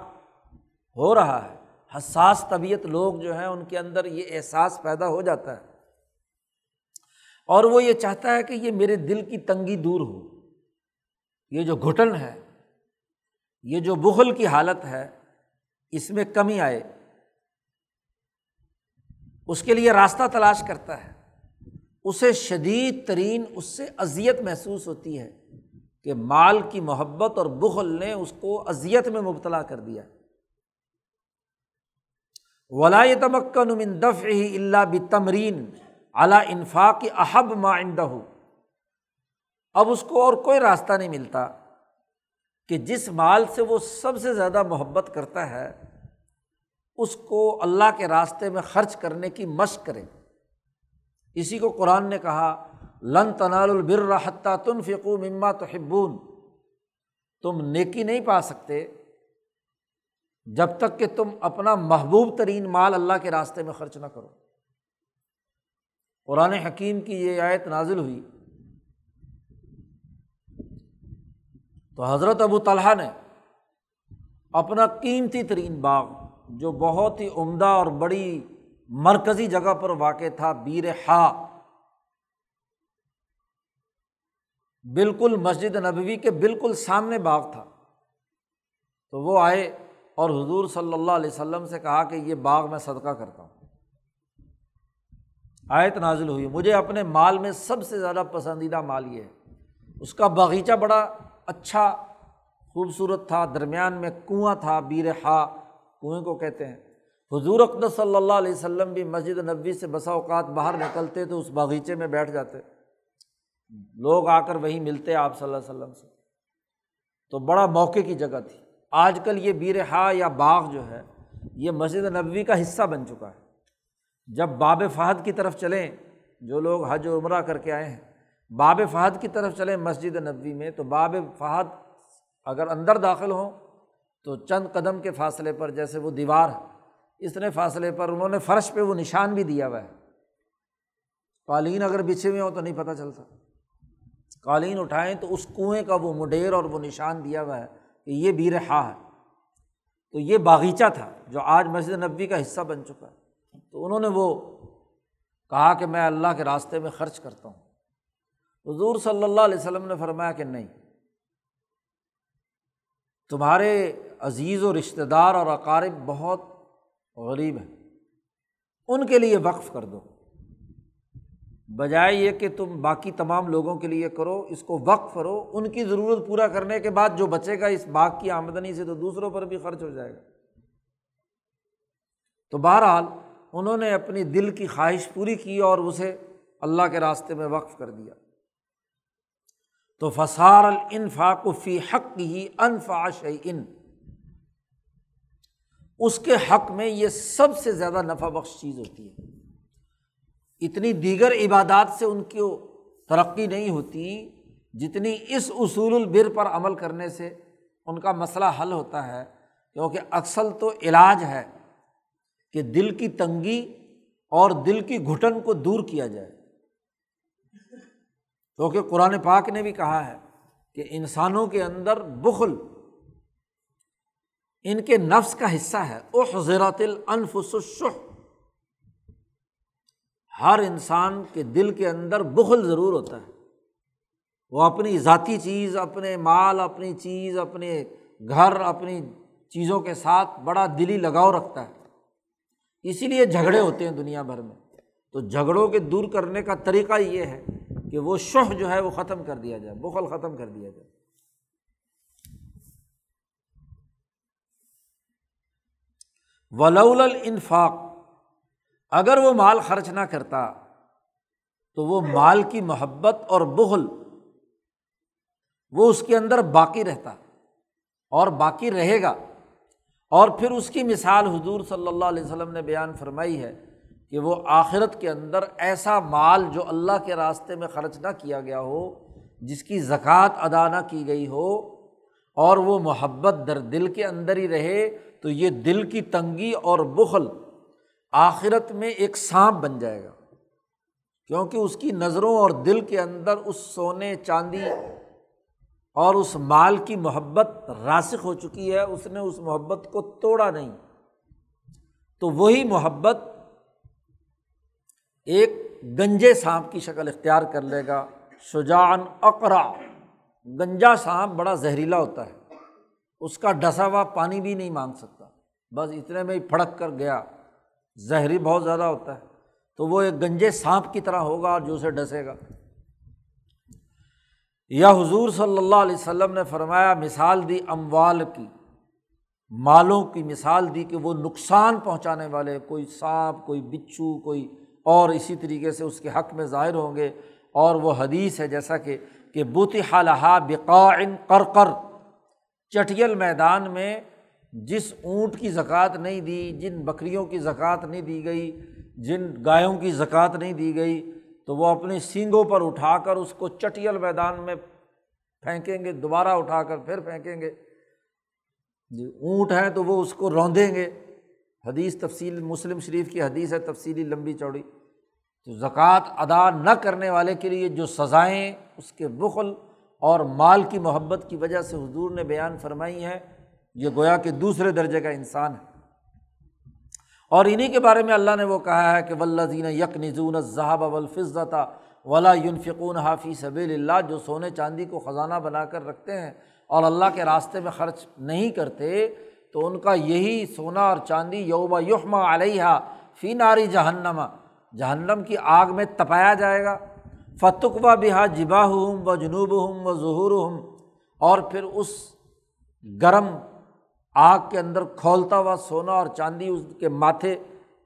ہو رہا ہے۔ حساس طبیعت لوگ جو ہیں ان کے اندر یہ احساس پیدا ہو جاتا ہے۔ اور وہ یہ چاہتا ہے کہ یہ میرے دل کی تنگی دور ہو۔ یہ جو گھٹن ہے، یہ جو بغل کی حالت ہے، اس میں کمی آئے۔ اس کے لیے راستہ تلاش کرتا ہے۔ اسے شدید ترین، اس سے اذیت محسوس ہوتی ہے۔ کہ مال کی محبت اور بغل نے اس کو اذیت میں مبتلا کر دیا ولاء تمکن دف ہی اللہ بتمرین اعلیٰ انفاق احب معندہ اب اس کو اور کوئی راستہ نہیں ملتا کہ جس مال سے وہ سب سے زیادہ محبت کرتا ہے، اس کو اللہ کے راستے میں خرچ کرنے کی مشق کرے۔ اسی کو قرآن نے کہا لن تنال البر حتیٰ تن فکو مما تو ہبون تم نیکی نہیں پا سکتے جب تک کہ تم اپنا محبوب ترین مال اللہ کے راستے میں خرچ نہ کرو۔ قرآن حکیم کی یہ آیت نازل ہوئی۔ تو حضرت ابو طلحہ نے اپنا قیمتی ترین باغ، جو بہت ہی عمدہ اور بڑی مرکزی جگہ پر واقع تھا، بیر ہا بالکل مسجد نبوی کے بالکل سامنے باغ تھا۔ تو وہ آئے اور حضور صلی اللہ علیہ وسلم سے کہا کہ یہ باغ میں صدقہ کرتا ہوں۔ آیت نازل ہوئی۔ مجھے اپنے مال میں سب سے زیادہ پسندیدہ مال یہ ہے۔ اس کا باغیچہ بڑا اچھا خوبصورت تھا، درمیان میں کنواں تھا، بیر ہا، کنویں کو کہتے ہیں۔ حضور اقدس صلی اللہ علیہ وسلم بھی مسجد نبی سے بسا اوقات باہر نکلتے تو اس باغیچے میں بیٹھ جاتے۔ لوگ آ کر وہیں ملتے آپ صلی اللہ علیہ وسلم سے۔ تو بڑا موقع کی جگہ تھی۔ آج کل یہ بیر ہا یا باغ جو ہے، یہ مسجد نبوی کا حصہ بن چکا ہے۔ جب باب فہد کی طرف چلیں، جو لوگ حج و عمرہ کر کے آئے ہیں، باب فہد کی طرف چلیں مسجد نبوی میں، تو باب فہد اگر اندر داخل ہوں، تو چند قدم کے فاصلے پر، جیسے وہ دیوار ہے اتنے فاصلے پر انہوں نے فرش پہ وہ نشان بھی دیا ہوا ہے۔ قالین اگر بچھے ہوئے ہوں تو نہیں پتہ چلتا۔ قالین اٹھائیں تو اس کنویں کا وہ مڈیر اور وہ نشان دیا ہوا ہے کہ یہ بیر ہے۔ تو یہ باغیچہ تھا جو آج مسجد نبی کا حصہ بن چکا ہے۔ تو انہوں نے وہ کہا کہ میں اللہ کے راستے میں خرچ کرتا ہوں۔ حضور صلی اللہ علیہ وسلم نے فرمایا کہ نہیں۔ تمہارے عزیز و رشتہ دار اور اقارب بہت غریب ہیں۔ ان کے لیے وقف کر دو۔ بجائے یہ کہ تم باقی تمام لوگوں کے لیے کرو، اس کو وقف کرو، ان کی ضرورت پورا کرنے کے بعد جو بچے گا اس باغ کی آمدنی سے تو دوسروں پر بھی خرچ ہو جائے گا۔ تو بہرحال انہوں نے اپنی دل کی خواہش پوری کی اور اسے اللہ کے راستے میں وقف کر دیا۔ تو فسار الفاق فی حق ہی انفاش ان اس کے حق میں یہ سب سے زیادہ نفع بخش چیز ہوتی ہے۔ اتنی دیگر عبادات سے ان کی ترقی نہیں ہوتی جتنی اس اصول البر پر عمل کرنے سے ان کا مسئلہ حل ہوتا ہے، کیونکہ اکثر تو علاج ہے کہ دل کی تنگی اور دل کی گھٹن کو دور کیا جائے۔ کیونکہ قرآن پاک نے بھی کہا ہے کہ انسانوں کے اندر بخل ان کے نفس کا حصہ ہے۔ او حضرات الشح۔ ہر انسان کے دل کے اندر بخل ضرور ہوتا ہے۔ وہ اپنی ذاتی چیز، اپنے مال، اپنی چیز، اپنے گھر، اپنی چیزوں کے ساتھ بڑا دلی لگاؤ رکھتا ہے۔ اسی لیے جھگڑے ہوتے ہیں دنیا بھر میں۔ تو جھگڑوں کے دور کرنے کا طریقہ یہ ہے کہ وہ شہ جو ہے وہ ختم کر دیا جائے، بخل ختم کر دیا جائے۔ ولول الانفاق اگر وہ مال خرچ نہ کرتا تو وہ مال کی محبت اور بغل وہ اس کے اندر باقی رہتا اور باقی رہے گا۔ اور پھر اس کی مثال حضور صلی اللہ علیہ وسلم نے بیان فرمائی ہے کہ وہ آخرت کے اندر ایسا مال جو اللہ کے راستے میں خرچ نہ کیا گیا ہو، جس کی زکوٰۃ ادا نہ کی گئی ہو اور وہ محبت در دل کے اندر ہی رہے، تو یہ دل کی تنگی اور بخل آخرت میں ایک سانپ بن جائے گا۔ کیونکہ اس کی نظروں اور دل کے اندر اس سونے چاندی اور اس مال کی محبت راسک ہو چکی ہے، اس نے اس محبت کو توڑا نہیں۔ تو وہی محبت ایک گنجے سانپ کی شکل اختیار کر لے گا۔ شجان اقرا گنجا سانپ بڑا زہریلا ہوتا ہے۔ اس کا ڈسا ہوا پانی بھی نہیں مانگ سکتا۔ بس اتنے میں ہی پھڑک کر گیا۔ زہری بہت زیادہ ہوتا ہے۔ تو وہ ایک گنجے سانپ کی طرح ہوگا اور جو اسے ڈسے گا۔ یا حضور صلی اللہ علیہ وسلم نے فرمایا، مثال دی اموال کی، مالوں کی مثال دی کہ وہ نقصان پہنچانے والے، کوئی سانپ، کوئی بچھو، کوئی اور اسی طریقے سے اس کے حق میں ظاہر ہوں گے۔ اور وہ حدیث ہے جیسا کہ کہ بوتی حالہ بقاعن کر کر چٹیل میدان میں جس اونٹ کی زکوٰۃ نہیں دی، جن بکریوں کی زکوٰۃ نہیں دی گئی، جن گایوں کی زکوٰۃ نہیں دی گئی، تو وہ اپنے سینگوں پر اٹھا کر اس کو چٹیل میدان میں پھینکیں گے، دوبارہ اٹھا کر پھر پھینکیں گے۔ جی اونٹ ہیں تو وہ اس کو روندیں گے۔ حدیث تفصیل، مسلم شریف کی حدیث ہے، تفصیلی لمبی چوڑی۔ تو زکوٰۃ ادا نہ کرنے والے کے لیے جو سزائیں اس کے بخل اور مال کی محبت کی وجہ سے حضور نے بیان فرمائی ہیں یہ گویا کہ دوسرے درجے کا انسان ہے۔ اور انہیں کے بارے میں اللہ نے وہ کہا ہے کہ ولزین یک نظون ذہب اولفظتا ولا یونفقون حافی سب اللہ جو سونے چاندی کو خزانہ بنا کر رکھتے ہیں اور اللہ کے راستے میں خرچ نہیں کرتے، تو ان کا یہی سونا اور چاندی یوبا یحما علیہ فی ناری جہنما جہنم کی آگ میں تپایا جائے گا۔ فتقبہ بہا جبا ہوں و جنوب ہوں و ظہور ہوں اور پھر اس گرم آگ کے اندر کھولتا ہوا سونا اور چاندی اس کے ماتھے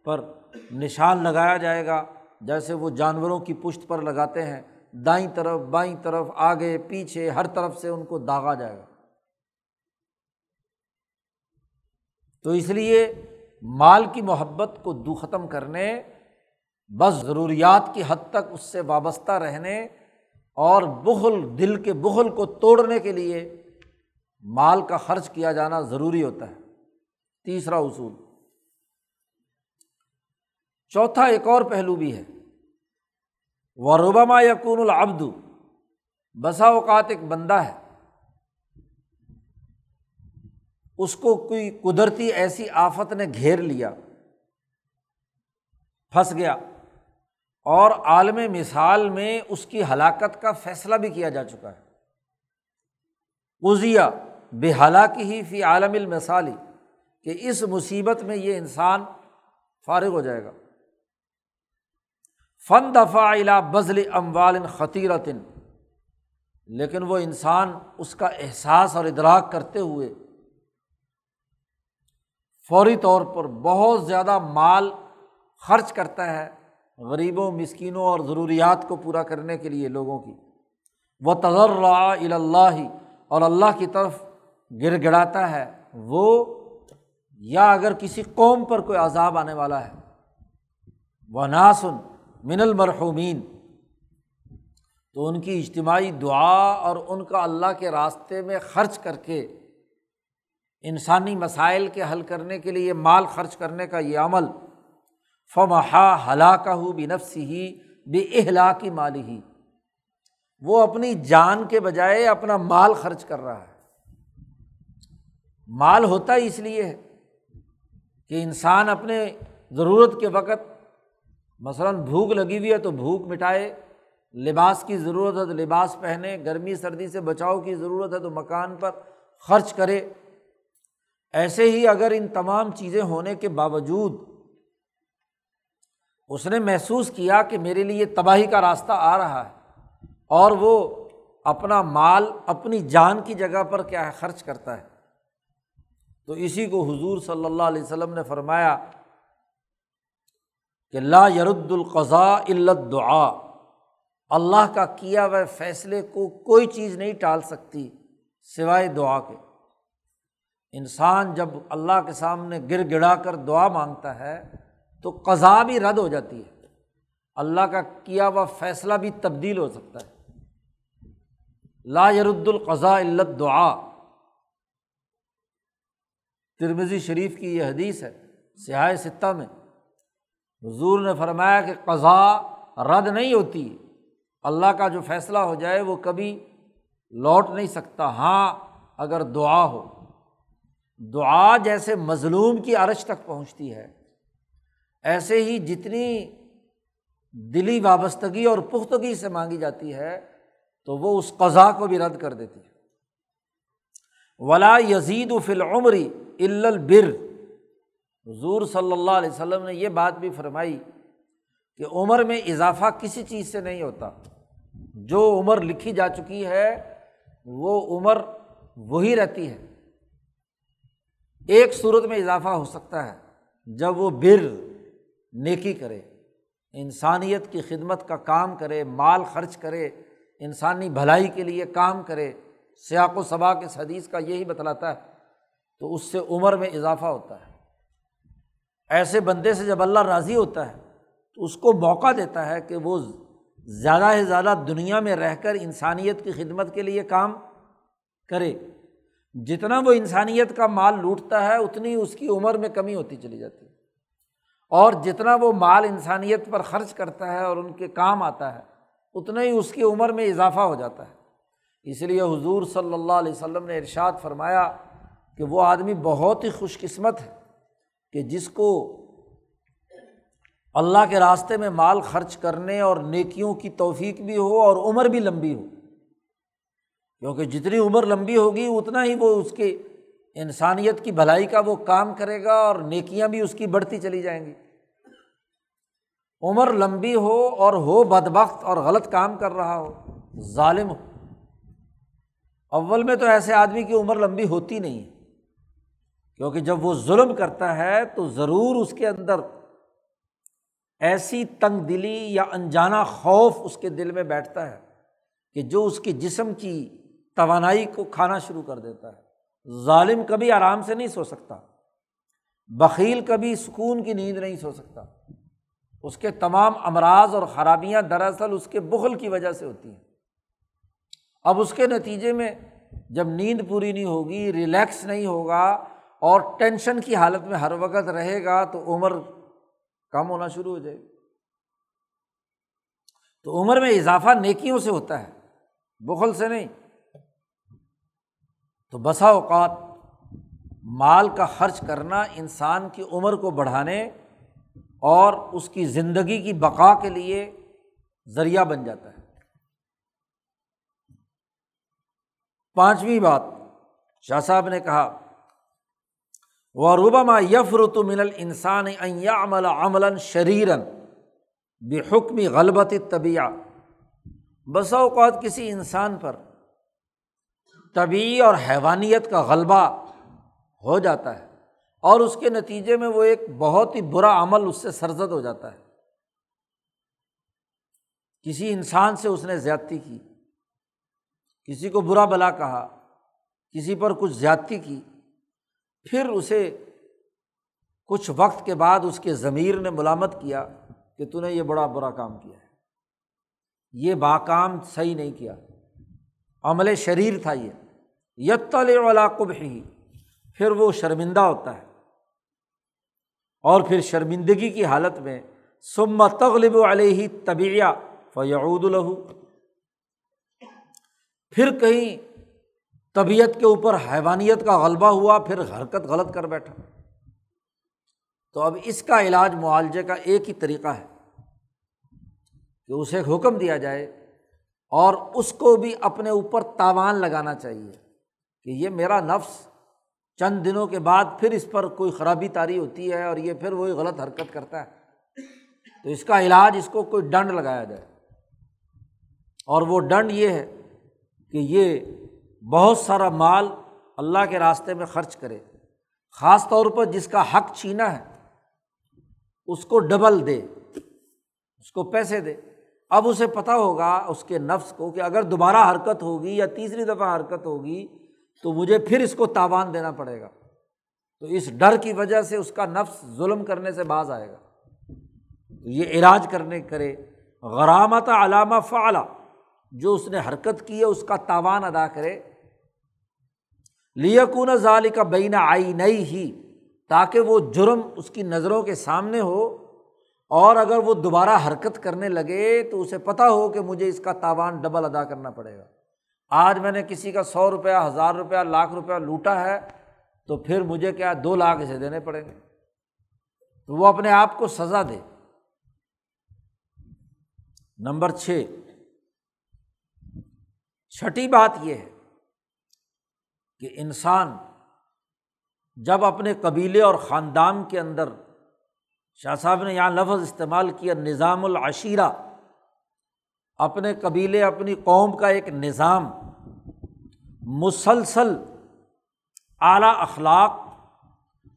پر نشان لگایا جائے گا، جیسے وہ جانوروں کی پشت پر لگاتے ہیں۔ دائیں طرف، بائیں طرف، آگے، پیچھے، ہر طرف سے ان کو داغا جائے گا۔ تو اس لیے مال کی محبت کو دو ختم کرنے، بس ضروریات کی حد تک اس سے وابستہ رہنے اور بغل دل کے بغل کو توڑنے کے لیے مال کا خرچ کیا جانا ضروری ہوتا ہے۔ تیسرا اصول۔ چوتھا ایک اور پہلو بھی ہے۔ وربما یقون العبد۔ بسا اوقات ایک بندہ ہے۔ اس کو کوئی قدرتی ایسی آفت نے گھیر لیا۔ پھنس گیا۔ اور عالم مثال میں اس کی ہلاکت کا فیصلہ بھی کیا جا چکا ہے۔ ازیا۔ بے ہلاکی ہی فی عالم المثالی، کہ اس مصیبت میں یہ انسان فارغ ہو جائے گا۔ فن دفاع الا بزل اموال خطیرتن لیکن وہ انسان اس کا احساس اور ادراک کرتے ہوئے فوری طور پر بہت زیادہ مال خرچ کرتا ہے غریبوں، مسکینوں اور ضروریات کو پورا کرنے کے لیے لوگوں کی۔ وہ تغرا اللہ اور اللہ کی طرف گر گڑاتا ہے، وہ یا اگر کسی قوم پر کوئی عذاب آنے والا ہے۔ وہ ناسن من المرحومین تو ان کی اجتماعی دعا اور ان کا اللہ کے راستے میں خرچ کر کے، انسانی مسائل کے حل کرنے کے لیے مال خرچ کرنے کا یہ عمل۔ فمحا ہلاکہ ہو بنفس ہی بے اہلا کی مالی ہی وہ اپنی جان کے بجائے اپنا مال خرچ کر رہا ہے۔ مال ہوتا ہی اس لیے ہے کہ انسان اپنے ضرورت کے وقت مثلاً بھوک لگی ہوئی ہے تو بھوک مٹائے، لباس کی ضرورت ہے تو لباس پہنے، گرمی، سردی سے بچاؤ کی ضرورت ہے تو مکان پر خرچ کرے۔ ایسے ہی اگر ان تمام چیزیں ہونے کے باوجود اس نے محسوس کیا کہ میرے لیے تباہی کا راستہ آ رہا ہے اور وہ اپنا مال، اپنی جان کی جگہ پر کیا ہے، خرچ کرتا ہے۔ تو اسی کو حضور صلی اللہ علیہ وسلم نے فرمایا کہ لا یرد القضاء علت دعا اللہ کا کیا ہوئے فیصلے کو کوئی چیز نہیں ٹال سکتی سوائے دعا کے۔ انسان جب اللہ کے سامنے گر گڑا کر دعا مانگتا ہے تو قضا بھی رد ہو جاتی ہے۔ اللہ کا کیا ہوا فیصلہ بھی تبدیل ہو سکتا ہے۔ لا یرد القضاء علت دعا ترمزی شریف کی یہ حدیث ہے سیاح ستہ میں۔ حضور نے فرمایا کہ قضا رد نہیں ہوتی۔ اللہ کا جو فیصلہ ہو جائے وہ کبھی لوٹ نہیں سکتا۔ ہاں اگر دعا ہو۔ دعا جیسے مظلوم کی عرش تک پہنچتی ہے۔ ایسے ہی جتنی دلی وابستگی اور پختگی سے مانگی جاتی ہے، تو وہ اس قضا کو بھی رد کر دیتی ہے۔ ولا یزید و فلعمری البر۔ حضور صلی اللہ علیہ وسلم نے یہ بات بھی فرمائی کہ عمر میں اضافہ کسی چیز سے نہیں ہوتا۔ جو عمر لکھی جا چکی ہے، وہ عمر وہی رہتی ہے۔ ایک صورت میں اضافہ ہو سکتا ہے۔ جب وہ بر نیکی کرے، انسانیت کی خدمت کا کام کرے، مال خرچ کرے، انسانی بھلائی کے لیے کام کرے، سیاق و صبا کے حدیث کا یہی بتلاتا ہے۔ تو اس سے عمر میں اضافہ ہوتا ہے۔ ایسے بندے سے جب اللہ راضی ہوتا ہے، تو اس کو موقع دیتا ہے کہ وہ زیادہ سے زیادہ دنیا میں رہ کر انسانیت کی خدمت کے لیے کام کرے۔ جتنا وہ انسانیت کا مال لوٹتا ہے، اتنی اس کی عمر میں کمی ہوتی چلی جاتی۔ ہے اور جتنا وہ مال انسانیت پر خرچ کرتا ہے اور ان کے کام آتا ہے، اتنا ہی اس کی عمر میں اضافہ ہو جاتا ہے۔ اس لیے حضور صلی اللہ علیہ وسلم نے ارشاد فرمایا کہ وہ آدمی بہت ہی خوش قسمت ہے کہ جس کو اللہ کے راستے میں مال خرچ کرنے اور نیکیوں کی توفیق بھی ہو اور عمر بھی لمبی ہو۔ کیونکہ جتنی عمر لمبی ہوگی، اتنا ہی وہ اس کے انسانیت کی بھلائی کا وہ کام کرے گا اور نیکیاں بھی اس کی بڑھتی چلی جائیں گی۔ عمر لمبی ہو اور ہو بد بخت اور غلط کام کر رہا ہو، ظالم ہو۔ اول میں تو ایسے آدمی کی عمر لمبی ہوتی نہیں ہے۔ کیونکہ جب وہ ظلم کرتا ہے تو ضرور اس کے اندر ایسی تنگ دلی یا انجانا خوف اس کے دل میں بیٹھتا ہے کہ جو اس کے جسم کی توانائی کو کھانا شروع کر دیتا ہے۔ ظالم کبھی آرام سے نہیں سو سکتا بکیل کبھی سکون کی نیند نہیں سو سکتا۔ اس کے تمام امراض اور خرابیاں دراصل اس کے بغل کی وجہ سے ہوتی ہیں۔ اب اس کے نتیجے میں جب نیند پوری نہیں ہوگی، ریلیکس نہیں ہوگا اور ٹینشن کی حالت میں ہر وقت رہے گا تو عمر کم ہونا شروع ہو جائے گی۔ تو عمر میں اضافہ نیکیوں سے ہوتا ہے، بخل سے نہیں۔ تو بسا اوقات مال کا خرچ کرنا انسان کی عمر کو بڑھانے اور اس کی زندگی کی بقا کے لیے ذریعہ بن جاتا ہے۔ پانچویں بات، شاہ صاحب نے کہا وہ روبما یفرت من السان عمل عمل شریرن بے حکمی غلبت طبیع بسا اوقات کسی انسان پر طبی اور حیوانیت کا غلبہ ہو جاتا ہے اور اس کے نتیجے میں وہ ایک بہت ہی برا عمل اس سے سرزد ہو جاتا ہے۔ کسی انسان سے اس نے زیادتی کی، کسی کو برا بلا کہا، کسی پر کچھ زیادتی کی پھر اسے کچھ وقت کے بعد اس کے ضمیر نے ملامت کیا کہ تو نے یہ بڑا برا کام کیا ہے۔ یہ باکام صحیح نہیں کیا۔ عمل شریر تھا یہ۔ یتل ولاقب ہی پھر وہ شرمندہ ہوتا ہے۔ اور پھر شرمندگی کی حالت میں سما تغلب علیہ طبیعہ فیعود الہو پھر کہیں طبیعت کے اوپر حیوانیت کا غلبہ ہوا، پھر حرکت غلط کر بیٹھا۔ تو اب اس کا علاج معالجے کا ایک ہی طریقہ ہے کہ اسے حکم دیا جائے اور اس کو بھی اپنے اوپر تاوان لگانا چاہیے کہ یہ میرا نفس چند دنوں کے بعد پھر اس پر کوئی خرابی تاری ہوتی ہے اور یہ پھر وہی غلط حرکت کرتا ہے۔ تو اس کا علاج، اس کو کوئی ڈنڈ لگایا جائے۔ اور وہ ڈنڈ یہ ہے کہ یہ بہت سارا مال اللہ کے راستے میں خرچ کرے۔ خاص طور پر جس کا حق چھینا ہے، اس کو ڈبل دے، اس کو پیسے دے۔ اب اسے پتہ ہوگا، اس کے نفس کو، کہ اگر دوبارہ حرکت ہوگی یا تیسری دفعہ حرکت ہوگی، تو مجھے پھر اس کو تاوان دینا پڑے گا۔ تو اس ڈر کی وجہ سے اس کا نفس ظلم کرنے سے باز آئے گا۔ تو یہ علاج کرنے کرے۔ غرامت علامہ فعلا، جو اس نے حرکت کی ہے، اس کا تاوان ادا کرے۔ لیکن ظال کا بین آئی نئی ہی تاکہ وہ جرم اس کی نظروں کے سامنے ہو، اور اگر وہ دوبارہ حرکت کرنے لگے تو اسے پتہ ہو کہ مجھے اس کا تاوان ڈبل ادا کرنا پڑے گا۔ آج میں نے کسی کا سو روپیہ، ہزار روپیہ، لاکھ روپیہ لوٹا ہے، تو پھر مجھے کیا دو لاکھ اسے دینے پڑیں گے؟ تو وہ اپنے آپ کو سزا دے۔ نمبر چھ، چھٹی بات یہ ہے کہ انسان جب اپنے قبیلے اور خاندان کے اندر شاہ صاحب نے یہاں لفظ استعمال کیا، نظام العشیرہ، اپنے قبیلے، اپنی قوم کا ایک نظام، مسلسل اعلیٰ اخلاق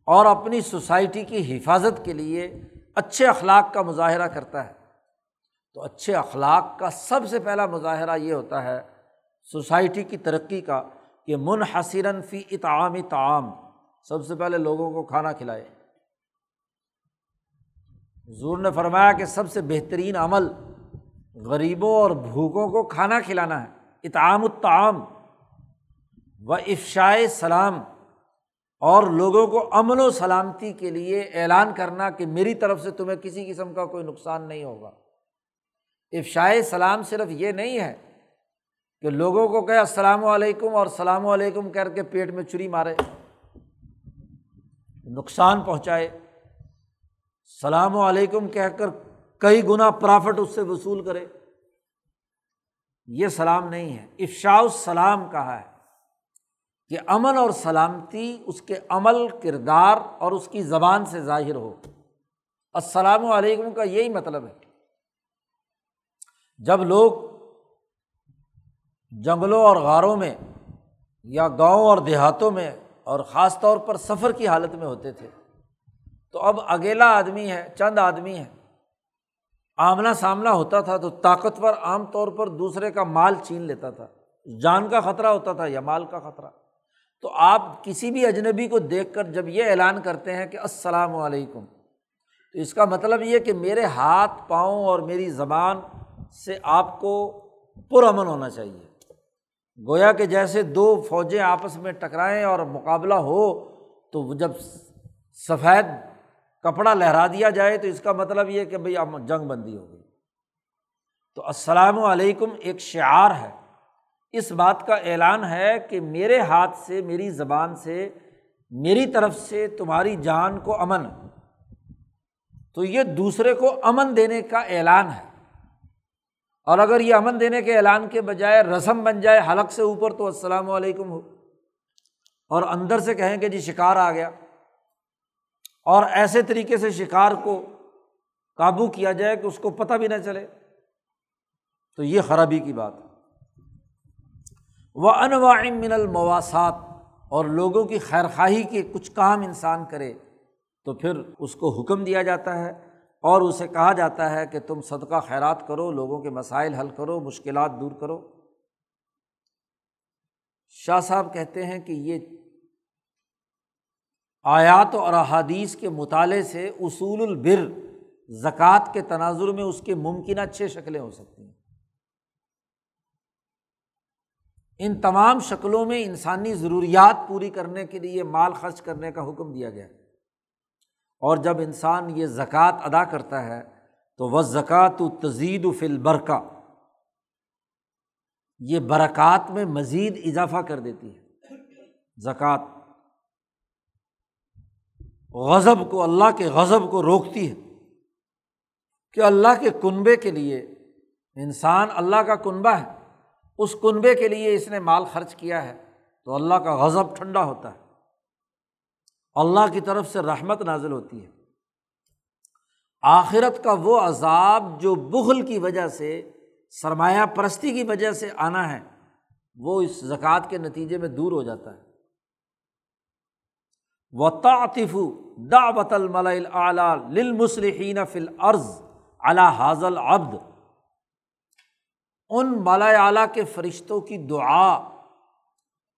اور اپنی سوسائٹی کی حفاظت کے لیے اچھے اخلاق کا مظاہرہ کرتا ہے۔ تو اچھے اخلاق کا سب سے پہلا مظاہرہ یہ ہوتا ہے سوسائٹی کی ترقی کا۔ کہ منحصراً فی اطعام تعام سب سے پہلے لوگوں کو کھانا کھلائے۔ حضور نے فرمایا کہ سب سے بہترین عمل غریبوں اور بھوکوں کو کھانا کھلانا ہے، اطعام الطعام و افشائے سلام۔ اور لوگوں کو امن و سلامتی کے لیے اعلان کرنا کہ میری طرف سے تمہیں کسی قسم کا کوئی نقصان نہیں ہوگا۔ افشائے سلام صرف یہ نہیں ہے کہ لوگوں کو کہ السلام علیکم اور السلام علیکم کر کے پیٹ میں چری مارے، نقصان پہنچائے۔ السلام علیکم کہہ کر کئی گنا پرافٹ اس سے وصول کرے۔ یہ سلام نہیں ہے۔ افشاء السلام کہا ہے کہ امن اور سلامتی اس کے عمل، کردار اور اس کی زبان سے ظاہر ہو۔ السلام علیکم کا یہی مطلب ہے۔ جب لوگ جنگلوں اور غاروں میں یا گاؤں اور دیہاتوں میں اور خاص طور پر سفر کی حالت میں ہوتے تھے۔ تو اب اکیلا آدمی ہے، چند آدمی ہے آمنا سامنا ہوتا تھا تو طاقتور عام طور پر دوسرے کا مال چھین لیتا تھا۔ جان کا خطرہ ہوتا تھا یا مال کا خطرہ۔ تو آپ کسی بھی اجنبی کو دیکھ کر جب یہ اعلان کرتے ہیں کہ السلام علیکم، تو اس کا مطلب یہ کہ میرے ہاتھ، پاؤں اور میری زبان سے آپ کو پرامن ہونا چاہیے۔ گویا کہ جیسے دو فوجیں آپس میں ٹکرائیں اور مقابلہ ہو تو جب سفید کپڑا لہرا دیا جائے تو اس کا مطلب یہ کہ بھائی جنگ بندی ہو گئی۔ تو السلام علیکم ایک شعار ہے۔ اس بات کا اعلان ہے کہ میرے ہاتھ سے، میری زبان سے، میری طرف سے تمہاری جان کو امن۔ تو یہ دوسرے کو امن دینے کا اعلان ہے۔ اور اگر یہ امن دینے کے اعلان کے بجائے رسم بن جائے حلق سے اوپر تو السلام علیکم ہو۔ اور اندر سے کہیں کہ جی شکار آ گیا۔ اور ایسے طریقے سے شکار کو قابو کیا جائے کہ اس کو پتہ بھی نہ چلے۔ تو یہ خرابی کی بات ہے۔ وہ انواع من المواسات، اور لوگوں کی خیر خواہی کے کچھ کام انسان کرے تو پھر اس کو حکم دیا جاتا ہے۔ اور اسے کہا جاتا ہے کہ تم صدقہ خیرات کرو، لوگوں کے مسائل حل کرو، مشکلات دور کرو۔ شاہ صاحب کہتے ہیں کہ یہ آیات اور احادیث کے مطالعے سے اصول البر، زکوٰۃ کے تناظر میں اس کے ممکنہ چھ شکلیں ہو سکتی ہیں۔ ان تمام شکلوں میں انسانی ضروریات پوری کرنے کے لیے مال خرچ کرنے کا حکم دیا گیا۔ ہے اور جب انسان یہ زکوٰۃ ادا کرتا ہے تو وہ زکوٰۃ و تزید و فل برکا یہ برکات میں مزید اضافہ کر دیتی ہے۔ زکوٰۃ غضب کو، اللہ کے غضب کو روکتی ہے۔ کہ اللہ کے کنبے کے لیے انسان اللہ کا کنبہ ہے، اس کنبے کے لیے اس نے مال خرچ کیا ہے تو اللہ کا غضب ٹھنڈا ہوتا ہے۔ اللہ کی طرف سے رحمت نازل ہوتی ہے۔ آخرت کا وہ عذاب جو بغل کی وجہ سے، سرمایہ پرستی کی وجہ سے آنا ہے، وہ اس زکوٰۃ کے نتیجے میں دور ہو جاتا ہے۔ و تعطف دعوت المل للمسلحین فل عرض علا حاضل عبد ان مالا اعلیٰ کے فرشتوں کی دعا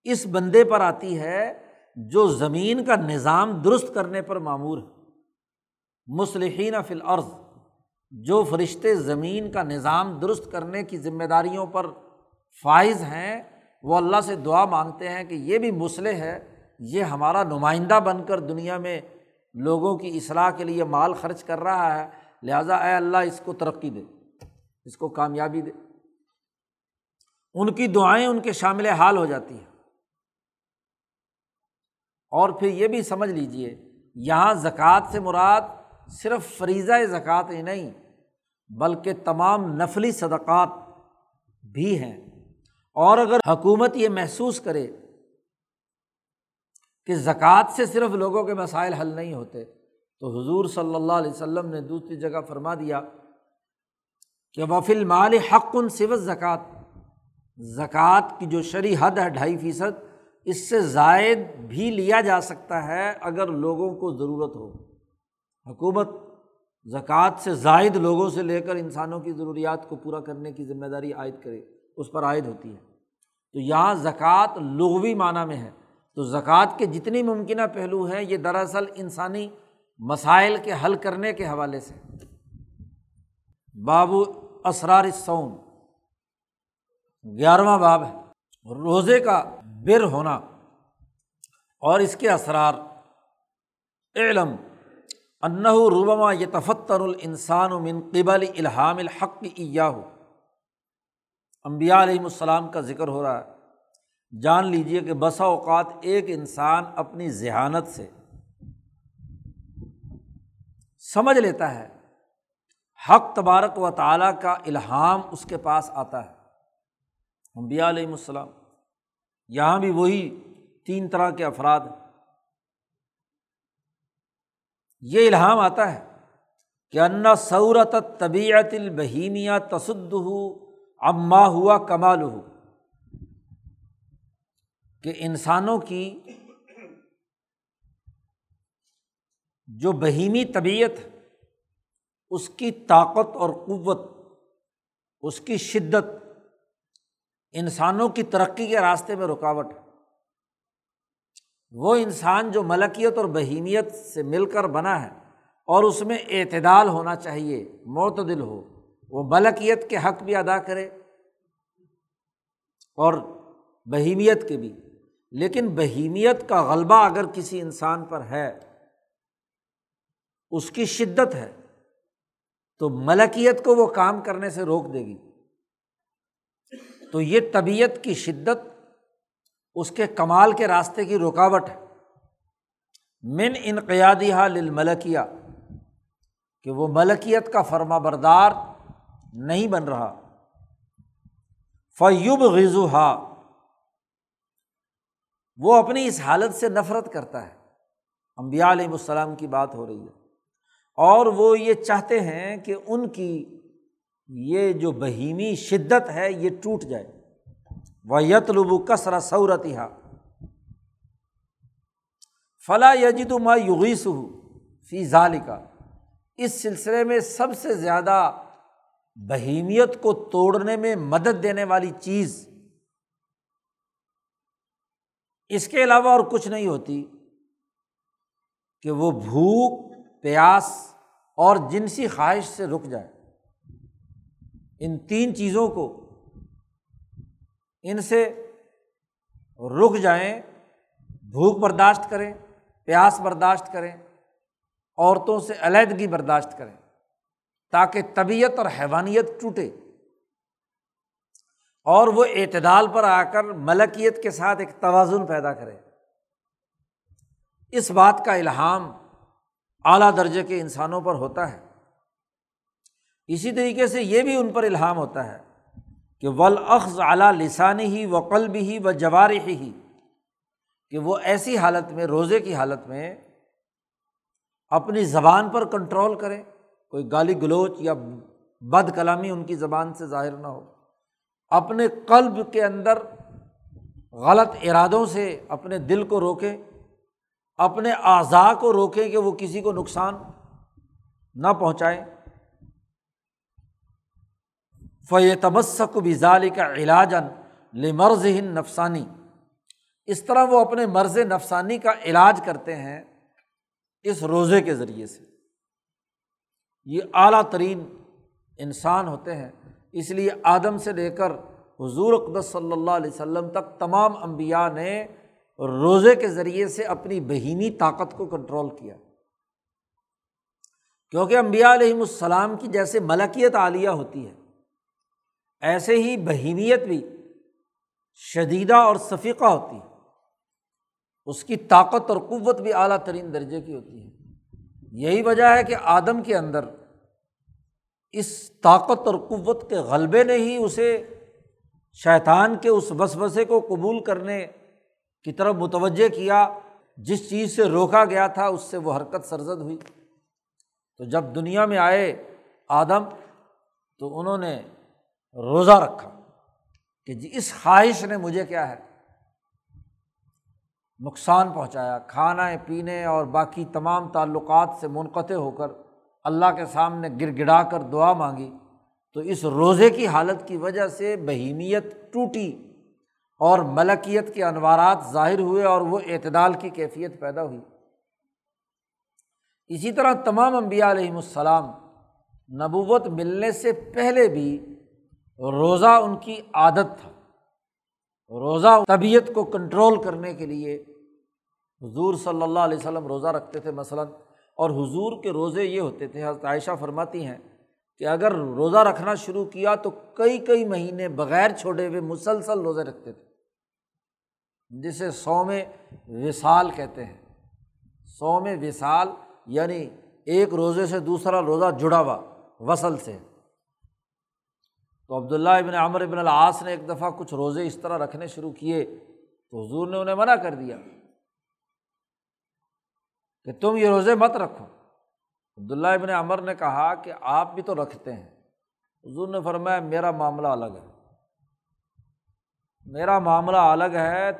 اس بندے پر آتی ہے جو زمین کا نظام درست کرنے پر معمور ہے۔ مسلحین فی الارض، جو فرشتے زمین کا نظام درست کرنے کی ذمہ داریوں پر فائز ہیں، وہ اللہ سے دعا مانگتے ہیں کہ یہ بھی مسلح ہے، یہ ہمارا نمائندہ بن کر دنیا میں لوگوں کی اصلاح کے لیے مال خرچ کر رہا ہے۔ لہٰذا اے اللہ، اس کو ترقی دے، اس کو کامیابی دے۔ ان کی دعائیں ان کے شامل حال ہو جاتی ہیں۔ اور پھر یہ بھی سمجھ لیجیے یہاں زکوٰۃ سے مراد صرف فریضۂ زکوٰۃ ہی نہیں، بلکہ تمام نفلی صدقات بھی ہیں۔ اور اگر حکومت یہ محسوس کرے کہ زکوٰۃ سے صرف لوگوں کے مسائل حل نہیں ہوتے، تو حضور صلی اللہ علیہ وسلم نے دوسری جگہ فرما دیا کہ وفل مال حق ان سوت زکوٰۃ زکوٰۃ کی جو شرح حد ہے، ڈھائی فیصد اس سے زائد بھی لیا جا سکتا ہے اگر لوگوں کو ضرورت ہو۔ حکومت زکوٰۃ سے زائد لوگوں سے لے کر انسانوں کی ضروریات کو پورا کرنے کی ذمہ داری عائد کرے، اس پر عائد ہوتی ہے۔ تو یہاں زکوٰۃ لغوی معنیٰ میں ہے۔ تو زکوٰۃ کے جتنی ممکنہ پہلو ہیں، یہ دراصل انسانی مسائل کے حل کرنے کے حوالے سے۔ بابو اسرار سوم گیارہواں باب ہے۔ روزے کا بر ہونا اور اس کے اثرار علم انّ روبما یہ تفتر الانسان من قبل الحام الحق ہو امبیا علیہم السلام کا ذکر ہو رہا ہے۔ جان لیجیے کہ بسا اوقات ایک انسان اپنی ذہانت سے سمجھ لیتا ہے۔ حق تبارک و تعالیٰ کا الحام اس کے پاس آتا ہے۔ امبیا علیہم السلام یہاں بھی وہی تین طرح کے افراد یہ الہام آتا ہے کہ انا سعورت طبیعت البہیمیا تصد ہو اما ہوا کمال ہو کہ انسانوں کی جو بہیمی طبیعت اس کی طاقت اور قوت، اس کی شدت انسانوں کی ترقی کے راستے میں رکاوٹ وہ انسان جو ملکیت اور بہیمیت سے مل کر بنا ہے اور اس میں اعتدال ہونا چاہیے، معتدل ہو، وہ ملکیت کے حق بھی ادا کرے اور بہیمیت کے بھی۔ لیکن بہیمیت کا غلبہ اگر کسی انسان پر ہے، اس کی شدت ہے، تو ملکیت کو وہ کام کرنے سے روک دے گی۔ تو یہ طبیعت کی شدت، اس کے کمال کے راستے کی رکاوٹ ہے۔ من انقیادی لل ملکیہ کہ وہ ملکیت کا فرما بردار نہیں بن رہا۔ فیوب غزو ہا وہ اپنی اس حالت سے نفرت کرتا ہے۔ امبیا علیہ السلام کی بات ہو رہی ہے۔ اور وہ یہ چاہتے ہیں کہ ان کی یہ جو بہیمی شدت ہے، یہ ٹوٹ جائے۔ وہ یت لبو کسرا سعورت فلاں یجد ما یغیس ہو فی ظالقہ اس سلسلے میں سب سے زیادہ بہیمیت کو توڑنے میں مدد دینے والی چیز۔ اس کے علاوہ اور کچھ نہیں ہوتی کہ وہ بھوک، پیاس اور جنسی خواہش سے رک جائے۔ ان تین چیزوں کو ان سے رک جائیں، بھوک برداشت کریں، پیاس برداشت کریں، عورتوں سے علیحدگی برداشت کریں تاکہ طبیعت اور حیوانیت ٹوٹے۔ اور وہ اعتدال پر آ کر ملکیت کے ساتھ ایک توازن پیدا کرے۔ اس بات کا الہام اعلیٰ درجے کے انسانوں پر ہوتا ہے۔ اسی طریقے سے یہ بھی ان پر الہام ہوتا ہے کہ ولاخذ اعلیٰ لسانی ہی و قلب ہی و جوار ہی کہ وہ ایسی حالت میں، روزے کی حالت میں اپنی زبان پر کنٹرول کریں، کوئی گالی گلوچ یا بد کلامی ان کی زبان سے ظاہر نہ ہو۔ اپنے قلب کے اندر غلط ارادوں سے اپنے دل کو روکیں، اپنے اعضاء کو روکیں کہ وہ کسی کو نقصان نہ پہنچائیں۔ فی تمسک بزال کا علاجن لمرز نفسانی اس طرح وہ اپنے مرض نفسانی کا علاج کرتے ہیں اس روزے کے ذریعے سے۔ یہ اعلیٰ ترین انسان ہوتے ہیں۔ اس لیے آدم سے لے کر حضور اقدس صلی اللہ علیہ وسلم تک تمام انبیاء نے روزے کے ذریعے سے اپنی بہینی طاقت کو کنٹرول کیا۔ کیونکہ امبیا علیہم السلام کی جیسے ملکیت عالیہ ہوتی ہے۔ ایسے ہی بہیمیت بھی شدیدہ اور صفیقہ ہوتی ہے۔ اس کی طاقت اور قوت بھی اعلیٰ ترین درجے کی ہوتی ہے۔ یہی وجہ ہے کہ آدم کے اندر اس طاقت اور قوت کے غلبے نے ہی اسے شیطان کے اس وسوسے کو قبول کرنے کی طرف متوجہ کیا۔ جس چیز سے روکا گیا تھا، اس سے وہ حرکت سرزد ہوئی۔ تو جب دنیا میں آئے آدم، تو انہوں نے روزہ رکھا کہ جی اس خواہش نے مجھے کیا ہے؟ نقصان پہنچایا، کھانا، پینے اور باقی تمام تعلقات سے منقطع ہو کر اللہ کے سامنے گر گڑا کر دعا مانگی۔ تو اس روزے کی حالت کی وجہ سے بہیمیت ٹوٹی اور ملکیت کے انوارات ظاہر ہوئے اور وہ اعتدال کی کیفیت پیدا ہوئی۔ اسی طرح تمام امبیا علیہم السلام نبوت ملنے سے پہلے بھی روزہ ان کی عادت تھا۔ روزہ طبیعت کو کنٹرول کرنے کے لیے حضور صلی اللہ علیہ وسلم روزہ رکھتے تھے مثلاً، اور حضور کے روزے یہ ہوتے تھے، حضرت عائشہ فرماتی ہیں کہ اگر روزہ رکھنا شروع کیا تو کئی کئی مہینے بغیر چھوڑے ہوئے مسلسل روزے رکھتے تھے۔ جسے سوم وصال کہتے ہیں۔ سوم وصال یعنی ایک روزے سے دوسرا روزہ جڑا ہوا، وصل سے۔ تو عبداللہ ابن عمر ابن العاص نے ایک دفعہ کچھ روزے اس طرح رکھنے شروع کیے تو حضور نے انہیں منع کر دیا کہ تم یہ روزے مت رکھو۔ عبداللہ ابن عمر نے کہا کہ آپ بھی تو رکھتے ہیں۔ حضور نے فرمایا، میرا معاملہ الگ ہے۔ میرا معاملہ الگ ہے،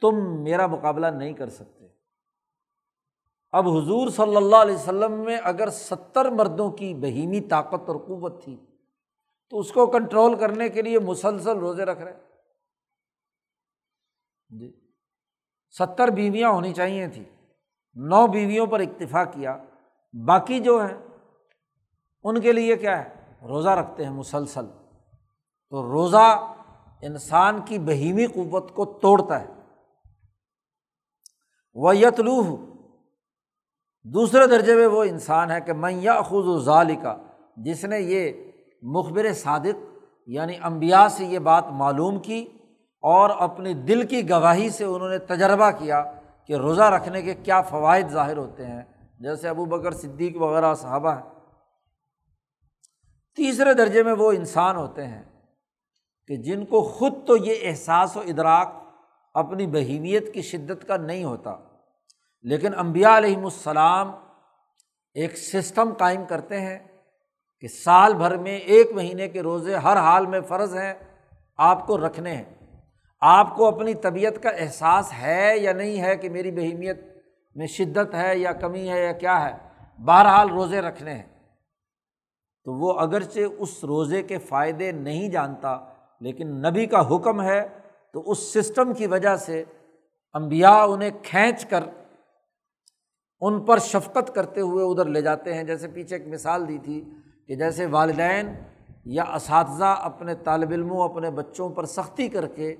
تم میرا مقابلہ نہیں کر سکتے۔ اب حضور صلی اللہ علیہ وسلم میں اگر ستر مردوں کی بہیمی طاقت اور قوت تھی تو اس کو کنٹرول کرنے کے لیے مسلسل روزے رکھ رہے جی۔ ستر بیویاں ہونی چاہیے تھیں۔ نو بیویوں پر اکتفا کیا۔ باقی جو ہیں، ان کے لیے کیا ہے؟ روزہ رکھتے ہیں مسلسل۔ تو روزہ انسان کی بہیمی قوت کو توڑتا ہے۔ وہ یتلوح دوسرے درجے میں وہ انسان ہے کہ میں یا خود و ظال کا جس نے یہ مخبر صادق یعنی امبیا سے یہ بات معلوم کی اور اپنی دل کی گواہی سے انہوں نے تجربہ کیا کہ روزہ رکھنے کے کیا فوائد ظاہر ہوتے ہیں۔ جیسے ابو بکر صدیق وغیرہ صحابہ ہیں۔ تیسرے درجے میں وہ انسان ہوتے ہیں کہ جن کو خود تو یہ احساس و ادراک اپنی بہیمیت کی شدت کا نہیں ہوتا، لیکن امبیا علیہم السلام ایک سسٹم قائم کرتے ہیں۔ کہ سال بھر میں ایک مہینے کے روزے ہر حال میں فرض ہیں، آپ کو رکھنے ہیں۔ آپ کو اپنی طبیعت کا احساس ہے یا نہیں ہے کہ میری بہیمیت میں شدت ہے یا کمی ہے یا کیا ہے، بہرحال روزے رکھنے ہیں۔ تو وہ اگرچہ اس روزے کے فائدے نہیں جانتا، لیکن نبی کا حکم ہے، تو اس سسٹم کی وجہ سے امبیا انہیں کھینچ کر ان پر شفقت کرتے ہوئے ادھر لے جاتے ہیں۔ جیسے پیچھے ایک مثال دی تھی کہ جیسے والدین یا اساتذہ اپنے طالب علموں، اپنے بچوں پر سختی کر کے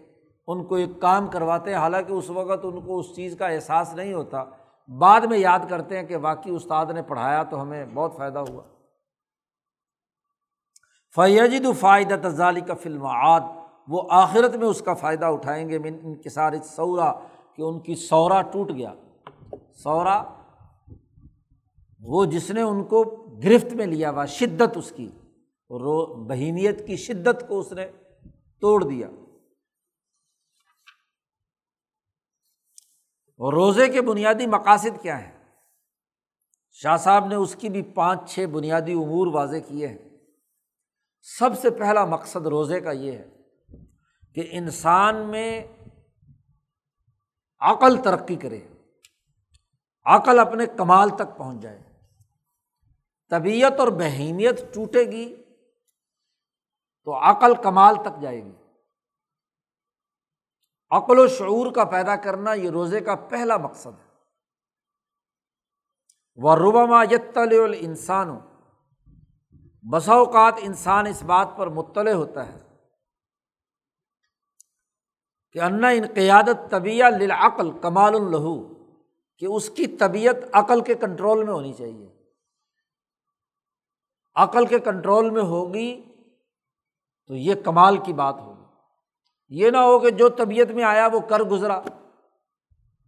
ان کو ایک کام کرواتے ہیں، حالانکہ اس وقت ان کو اس چیز کا احساس نہیں ہوتا۔ بعد میں یاد کرتے ہیں کہ واقعی استاد نے پڑھایا تو ہمیں بہت فائدہ ہوا۔ فیجد فائدہ تزالی کا فلم عاد وہ آخرت میں اس کا فائدہ اٹھائیں گے۔ من ان کے سورا کہ ان کی سورا ٹوٹ گیا۔ سورا وہ جس نے ان کو گرفت میں لیا ہوا شدت اس کی، رو، بہیمیت کی شدت کو اس نے توڑ دیا۔ اور روزے کے بنیادی مقاصد کیا ہیں؟ شاہ صاحب نے اس کی بھی پانچ، چھ بنیادی امور واضح کیے ہیں۔ سب سے پہلا مقصد روزے کا یہ ہے کہ انسان میں عقل ترقی کرے، عقل اپنے کمال تک پہنچ جائے۔ طبیعت اور بہیمیت ٹوٹے گی تو عقل کمال تک جائے گی۔ عقل و شعور کا پیدا کرنا یہ روزے کا پہلا مقصد ہے۔ وہ ربما یتل انسان بسا اوقات انسان اس بات پر مطلع ہوتا ہے کہ انا ان قیادت للعقل کمال الہو کہ اس کی طبیعت عقل کے کنٹرول میں ہونی چاہیے۔ عقل کے کنٹرول میں ہوگی تو یہ کمال کی بات ہوگی۔ یہ نہ ہو کہ جو طبیعت میں آیا وہ کر گزرا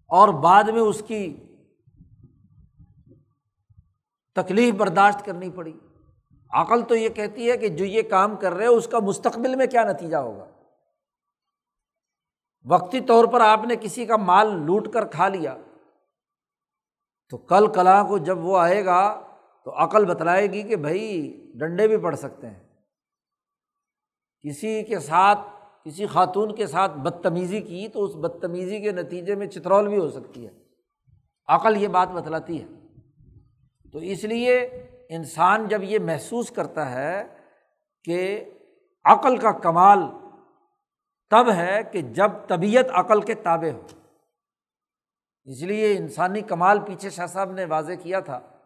اور بعد میں اس کی تکلیف برداشت کرنی پڑی۔ عقل تو یہ کہتی ہے کہ جو یہ کام کر رہے اس کا مستقبل میں کیا نتیجہ ہوگا؟ وقتی طور پر آپ نے کسی کا مال لوٹ کر کھا لیا تو کل کلا کو جب وہ آئے گا تو عقل بتلائے گی کہ بھائی ڈنڈے بھی پڑ سکتے ہیں۔ کسی کے ساتھ، کسی خاتون کے ساتھ بدتمیزی کی تو اس بدتمیزی کے نتیجے میں چترول بھی ہو سکتی ہے۔ عقل یہ بات بتلاتی ہے۔ تو اس لیے انسان جب یہ محسوس کرتا ہے کہ عقل کا کمال تب ہے کہ جب طبیعت عقل کے تابع ہو۔ اس لیے انسانی کمال پیچھے شاہ صاحب نے واضح کیا تھا۔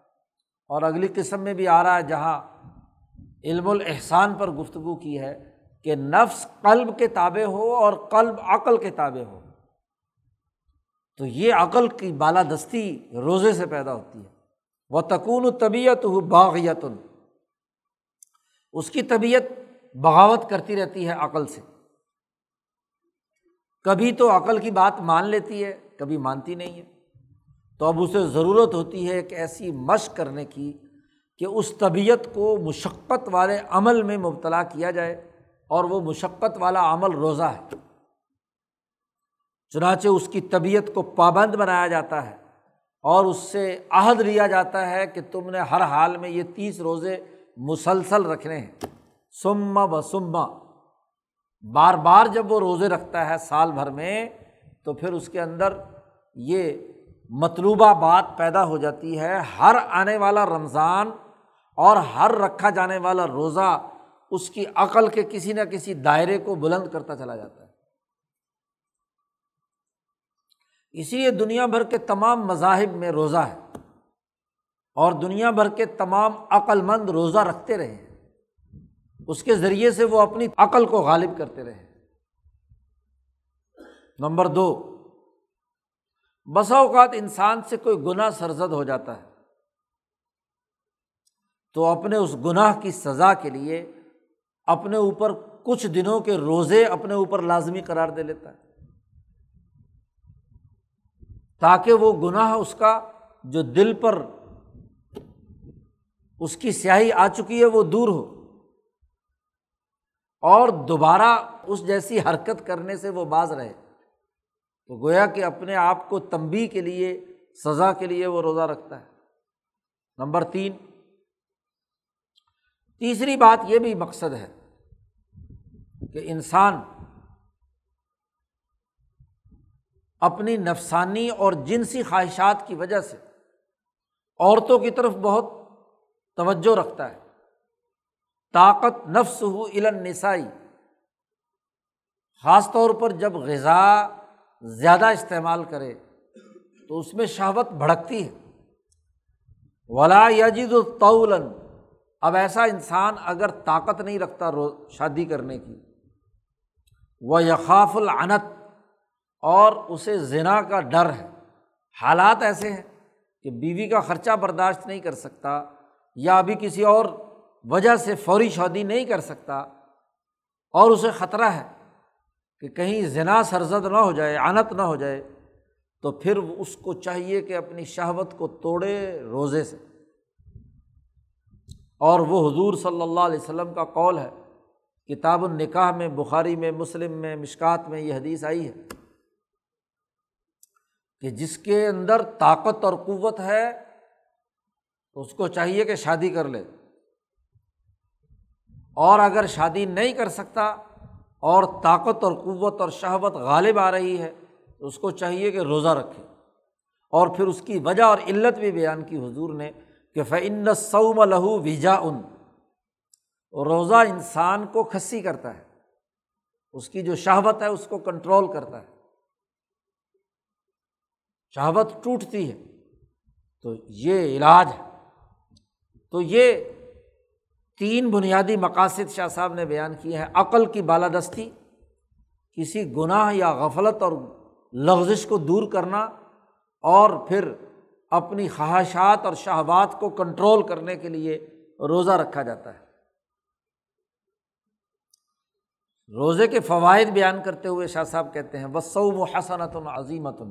اور اگلی قسم میں بھی آ رہا ہے جہاں علم الاحسان پر گفتگو کی ہے کہ نفس قلب کے تابع ہو اور قلب عقل کے تابع ہو۔ تو یہ عقل کی بالادستی روزے سے پیدا ہوتی ہے۔ وہ تکون طبیعت ہو باغیت اس کی طبیعت بغاوت کرتی رہتی ہے عقل سے۔ کبھی تو عقل کی بات مان لیتی ہے، کبھی مانتی نہیں ہے۔ تو اب اسے ضرورت ہوتی ہے ایک ایسی مشق کرنے کی کہ اس طبیعت کو مشقت والے عمل میں مبتلا کیا جائے اور وہ مشقت والا عمل روزہ ہے۔ چنانچہ اس کی طبیعت کو پابند بنایا جاتا ہے اور اس سے عہد لیا جاتا ہے کہ تم نے ہر حال میں یہ تیس روزے مسلسل رکھنے ہیں۔ سما و سما بار بار جب وہ روزے رکھتا ہے سال بھر میں تو پھر اس کے اندر یہ مطلوبہ بات پیدا ہو جاتی ہے۔ ہر آنے والا رمضان اور ہر رکھا جانے والا روزہ اس کی عقل کے کسی نہ کسی دائرے کو بلند کرتا چلا جاتا ہے۔ اسی لیے دنیا بھر کے تمام مذاہب میں روزہ ہے اور دنیا بھر کے تمام عقل مند روزہ رکھتے رہے اس کے ذریعے سے وہ اپنی عقل کو غالب کرتے رہے نمبر دو بسا اوقات انسان سے کوئی گناہ سرزد ہو جاتا ہے۔ تو اپنے اس گناہ کی سزا کے لیے اپنے اوپر کچھ دنوں کے روزے اپنے اوپر لازمی قرار دے لیتا ہے۔ تاکہ وہ گناہ اس کا جو دل پر اس کی سیاہی آ چکی ہے وہ دور ہو۔ اور دوبارہ اس جیسی حرکت کرنے سے وہ باز رہے۔ تو گویا کہ اپنے آپ کو تمبی کے لیے، سزا کے لیے وہ روزہ رکھتا ہے۔ نمبر تین۔ تیسری بات یہ بھی مقصد ہے کہ انسان اپنی نفسانی اور جنسی خواہشات کی وجہ سے عورتوں کی طرف بہت توجہ رکھتا ہے۔ طاقت نفس ہو علن نسائی خاص طور پر جب غذا زیادہ استعمال کرے تو اس میں شہوت بھڑکتی ہے۔ ولا یجد الطول اب ایسا انسان اگر طاقت نہیں رکھتا رو، شادی کرنے کی۔ وہ یقاف العنت۔ اور اسے زنا کا ڈر ہے۔ حالات ایسے ہیں کہ بیوی کا خرچہ برداشت نہیں کر سکتا یا ابھی کسی اور وجہ سے فوری شادی نہیں کر سکتا اور اسے خطرہ ہے۔ کہ کہیں زنا سرزد نہ ہو جائے، عنت نہ ہو جائے، تو پھر اس کو چاہیے کہ اپنی شہوت کو توڑے روزے سے۔ اور وہ حضور صلی اللہ علیہ وسلم کا قول ہے، کتاب النکاح میں، بخاری میں، مسلم میں، مشکات میں یہ حدیث آئی ہے کہ جس کے اندر طاقت اور قوت ہے، تو اس کو چاہیے کہ شادی کر لے۔ اور اگر شادی نہیں کر سکتا اور طاقت اور قوت اور شہوت غالب آ رہی ہے، تو اس کو چاہیے کہ روزہ رکھے۔ اور پھر اس کی وجہ اور علت بھی بیان کی حضور نے کہ فعن سعم لہو ویجا ان روزہ انسان کو کھسی کرتا ہے، اس کی جو شہوت ہے اس کو کنٹرول کرتا ہے۔ شہوت ٹوٹتی ہے، تو یہ علاج ہے۔ تو یہ تین بنیادی مقاصد شاہ صاحب نے بیان کیے ہیں۔ عقل کی بالادستی، کسی گناہ یا غفلت اور لغزش کو دور کرنا اور پھر اپنی خواہشات اور شہبات کو کنٹرول کرنے کے لیے روزہ رکھا جاتا ہے۔ روزے کے فوائد بیان کرتے ہوئے شاہ صاحب کہتے ہیں وسعم و حسنت عظیمت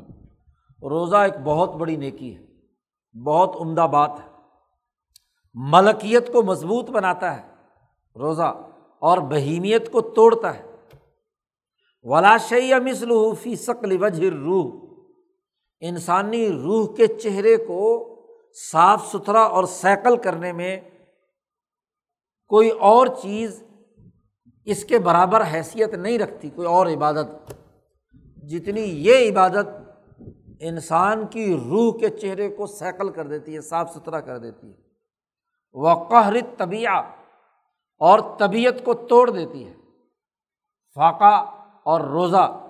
روزہ ایک بہت بڑی نیکی ہے، بہت عمدہ بات ہے۔ ملکیت کو مضبوط بناتا ہے، روزہ اور بہیمیت کو توڑتا ہے۔ ولا شعی مسل فی شکل وجہ روح انسانی روح کے چہرے کو صاف ستھرا اور سیکل کرنے میں کوئی اور چیز اس کے برابر حیثیت نہیں رکھتی، کوئی اور عبادت۔ جتنی یہ عبادت انسان کی روح کے چہرے کو سیکل کر دیتی ہے، صاف ستھرا کر دیتی ہے۔ وہ قہر طبیع اور طبیعت کو توڑ دیتی ہے۔ فاقہ اور روزہ۔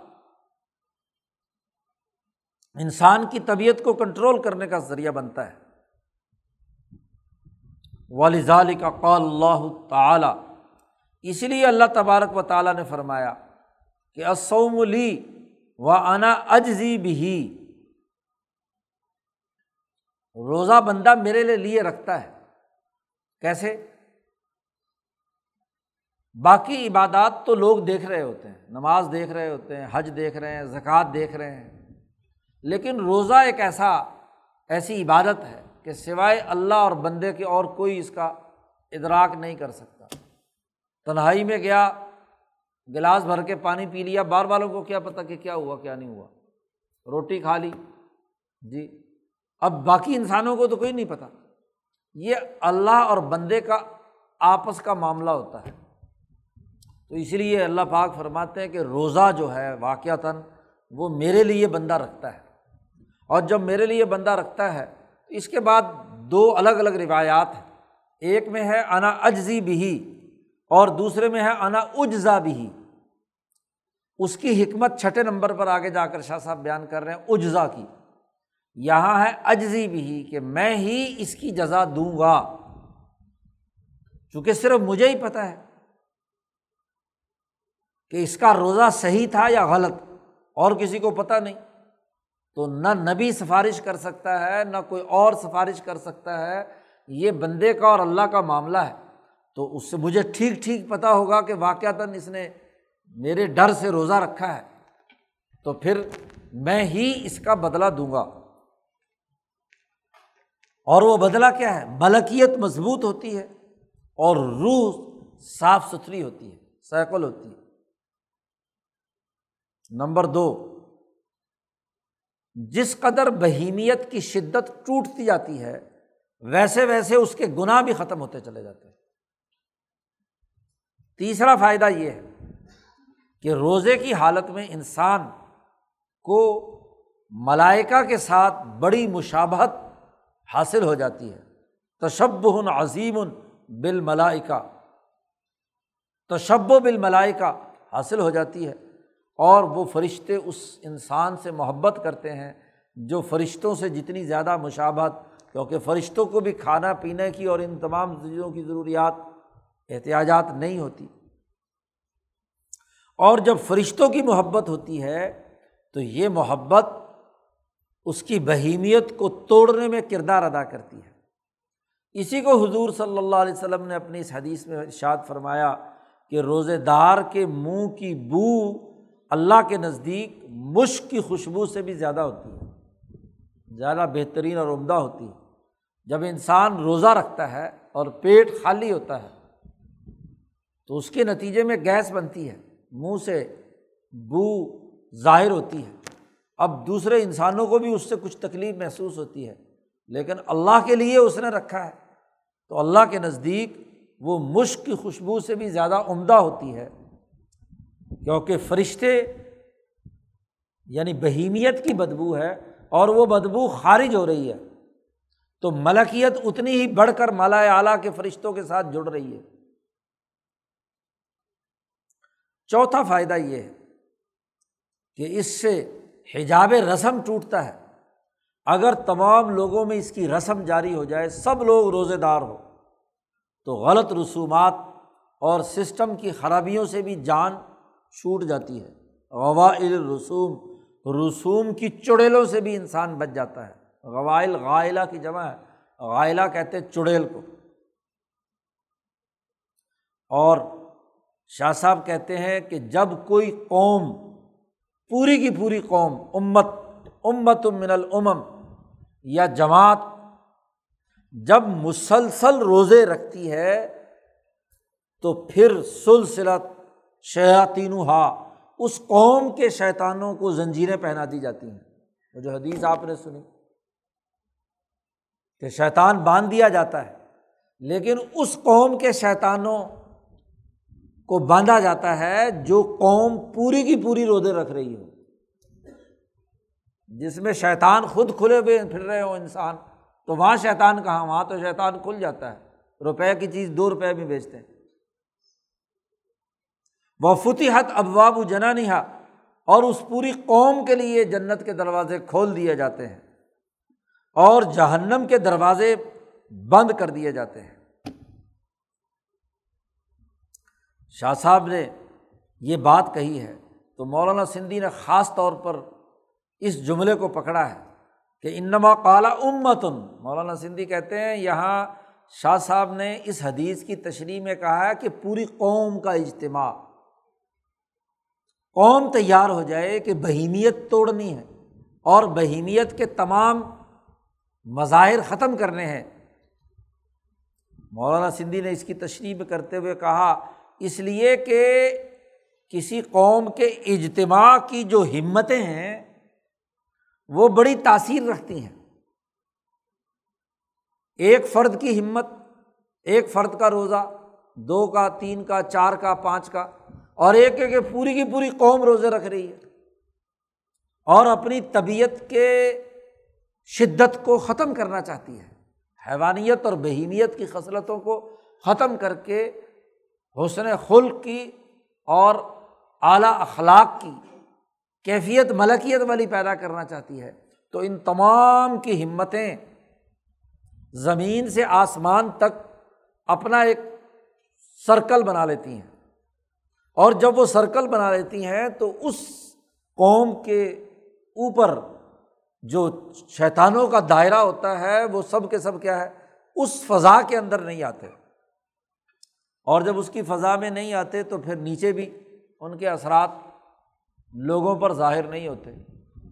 انسان کی طبیعت کو کنٹرول کرنے کا ذریعہ بنتا ہے۔ والظال کا قال اللہ تعالی اس لیے اللہ تبارک و تعالیٰ نے فرمایا کہ اسوم لی و انا اجزی بھی روزہ بندہ میرے لیے لیے رکھتا ہے۔ کیسے؟ باقی عبادات تو لوگ دیکھ رہے ہوتے ہیں، نماز دیکھ رہے ہوتے ہیں، حج دیکھ رہے ہیں، زکوٰۃ دیکھ رہے ہیں، لیکن روزہ ایک ایسا، ایسی عبادت ہے کہ سوائے اللہ اور بندے کے اور کوئی اس کا ادراک نہیں کر سکتا۔ تنہائی میں گیا، گلاس بھر کے پانی پی لیا، بار والوں کو کیا پتا کہ کیا ہوا، کیا نہیں ہوا۔ روٹی کھا لی جی۔ اب باقی انسانوں کو تو کوئی نہیں پتا یہ اللہ اور بندے کا آپس کا معاملہ ہوتا ہے۔ تو اس لیے اللہ پاک فرماتے ہیں کہ روزہ جو ہے واقعتاً وہ میرے لیے بندہ رکھتا ہے۔ اور جب میرے لیے بندہ رکھتا ہے تو اس کے بعد دو الگ الگ روایات ہیں۔ ایک میں ہے انا اجزی بھی اور دوسرے میں ہے انا اجزا بھی اس کی حکمت چھٹے نمبر پر آگے جا کر شاہ صاحب بیان کر رہے ہیں، اجزا کی۔ یہاں ہے اجزی بھی کہ میں ہی اس کی جزا دوں گا۔ چونکہ صرف مجھے ہی پتہ ہے کہ اس کا روزہ صحیح تھا یا غلط، اور کسی کو پتہ نہیں۔ تو نہ نبی سفارش کر سکتا ہے، نہ کوئی اور سفارش کر سکتا ہے۔ یہ بندے کا اور اللہ کا معاملہ ہے۔ تو اس سے مجھے ٹھیک ٹھیک پتہ ہوگا کہ واقعتاً اس نے میرے ڈر سے روزہ رکھا ہے۔ تو پھر میں ہی اس کا بدلا دوں گا۔ اور وہ بدلا کیا ہے؟ ملکیت مضبوط ہوتی ہے اور روح صاف ستھری ہوتی ہے سیکل ہوتی ہے۔ نمبر دو، جس قدر بہیمیت کی شدت ٹوٹتی جاتی ہے، ویسے ویسے اس کے گناہ بھی ختم ہوتے چلے جاتے ہیں۔ تیسرا فائدہ یہ ہے کہ روزے کی حالت میں انسان کو ملائکہ کے ساتھ بڑی مشابہت حاصل ہو جاتی ہے۔ تشب عظیم بال ملائکہ تشب و بال ملائکہ حاصل ہو جاتی ہے اور وہ فرشتے اس انسان سے محبت کرتے ہیں جو فرشتوں سے جتنی زیادہ مشابت کیونکہ فرشتوں کو بھی کھانا پینے کی اور ان تمام چیزوں کی ضروریات، احتیاجات نہیں ہوتی۔ اور جب فرشتوں کی محبت ہوتی ہے تو یہ محبت اس کی بہیمیت کو توڑنے میں کردار ادا کرتی ہے۔ اسی کو حضور صلی اللہ علیہ وسلم نے اپنی اس حدیث میں ارشاد فرمایا کہ روزے دار کے منہ کی بو اللہ کے نزدیک مشق کی خوشبو سے بھی زیادہ ہوتی ہے، زیادہ بہترین اور عمدہ ہوتی ہے۔ جب انسان روزہ رکھتا ہے اور پیٹ خالی ہوتا ہے تو اس کے نتیجے میں گیس بنتی ہے، منہ سے بو ظاہر ہوتی ہے۔ اب دوسرے انسانوں کو بھی اس سے کچھ تکلیف محسوس ہوتی ہے، لیکن اللہ کے لیے اس نے رکھا ہے۔ تو اللہ کے نزدیک وہ مشق کی خوشبو سے بھی زیادہ عمدہ ہوتی ہے، کیونکہ فرشتے یعنی بہیمیت کی بدبو ہے اور وہ بدبو خارج ہو رہی ہے۔ تو ملکیت اتنی ہی بڑھ کر مالا اعلیٰ کے فرشتوں کے ساتھ جڑ رہی ہے۔ چوتھا فائدہ یہ ہے کہ اس سے حجاب رسم ٹوٹتا ہے۔ اگر تمام لوگوں میں اس کی رسم جاری ہو جائے، سب لوگ روزے دار ہو تو غلط رسومات اور سسٹم کی خرابیوں سے بھی جان چھوٹ جاتی ہے۔ غوائل رسوم رسوم کی چڑیلوں سے بھی انسان بچ جاتا ہے۔ غوائل غائلہ کی جمع ہے۔ غائلہ کہتے چڑیل کو۔ اور شاہ صاحب کہتے ہیں کہ جب کوئی قوم پوری کی پوری قوم، امت امت من العمم یا جماعت، جب مسلسل روزے رکھتی ہے تو پھر سلسلت شیاطین ہا اس قوم کے شیطانوں کو زنجیریں پہنا دی جاتی ہیں۔ وہ جو حدیث آپ نے سنی کہ شیطان باندھ دیا جاتا ہے، لیکن اس قوم کے شیطانوں کو باندھا جاتا ہے جو قوم پوری کی پوری روزے رکھ رہی ہو۔ جس میں شیطان خود کھلے ہوئے پھر رہے ہوں انسان۔ تو وہاں شیطان کہاں؟ وہاں تو شیطان کھل جاتا ہے۔ روپے کی چیز دو روپے میں بیچتے ہیں۔ وہ فتحت ابواب جنا نہیں اور اس پوری قوم کے لیے جنت کے دروازے کھول دیے جاتے ہیں۔ اور جہنم کے دروازے بند کر دیے جاتے ہیں۔ شاہ صاحب نے یہ بات کہی ہے تو مولانا سندھی نے خاص طور پر اس جملے کو پکڑا ہے کہ انما کالا امتن۔ مولانا سندھی کہتے ہیں یہاں شاہ صاحب نے اس حدیث کی تشریح میں کہا ہے کہ پوری قوم کا اجتماع، قوم تیار ہو جائے کہ بہیمیت توڑنی ہے اور بہیمیت کے تمام مظاہر ختم کرنے ہیں۔ مولانا سندھی نے اس کی تشریح کرتے ہوئے کہا اس لیے کہ کسی قوم کے اجتماع کی جو ہمتیں ہیں، وہ بڑی تاثیر رکھتی ہیں۔ ایک فرد کی ہمت، ایک فرد کا روزہ، دو کا، تین کا، چار کا، پانچ کا، اور ایک ایک پوری کی پوری قوم روزے رکھ رہی ہے۔ اور اپنی طبیعت کے شدت کو ختم کرنا چاہتی ہے۔ حیوانیت اور بہیمیت کی خصلتوں کو ختم کر کے حسن خلق کی اور اعلیٰ اخلاق کی کیفیت، ملکیت والی پیدا کرنا چاہتی ہے۔ تو ان تمام کی ہمتیں زمین سے آسمان تک اپنا ایک سرکل بنا لیتی ہیں۔ اور جب وہ سرکل بنا لیتی ہیں تو اس قوم کے اوپر جو شیطانوں کا دائرہ ہوتا ہے، وہ سب کے سب کیا ہے، اس فضا کے اندر نہیں آتے۔ اور جب اس کی فضا میں نہیں آتے تو پھر نیچے بھی ان کے اثرات لوگوں پر ظاہر نہیں ہوتے۔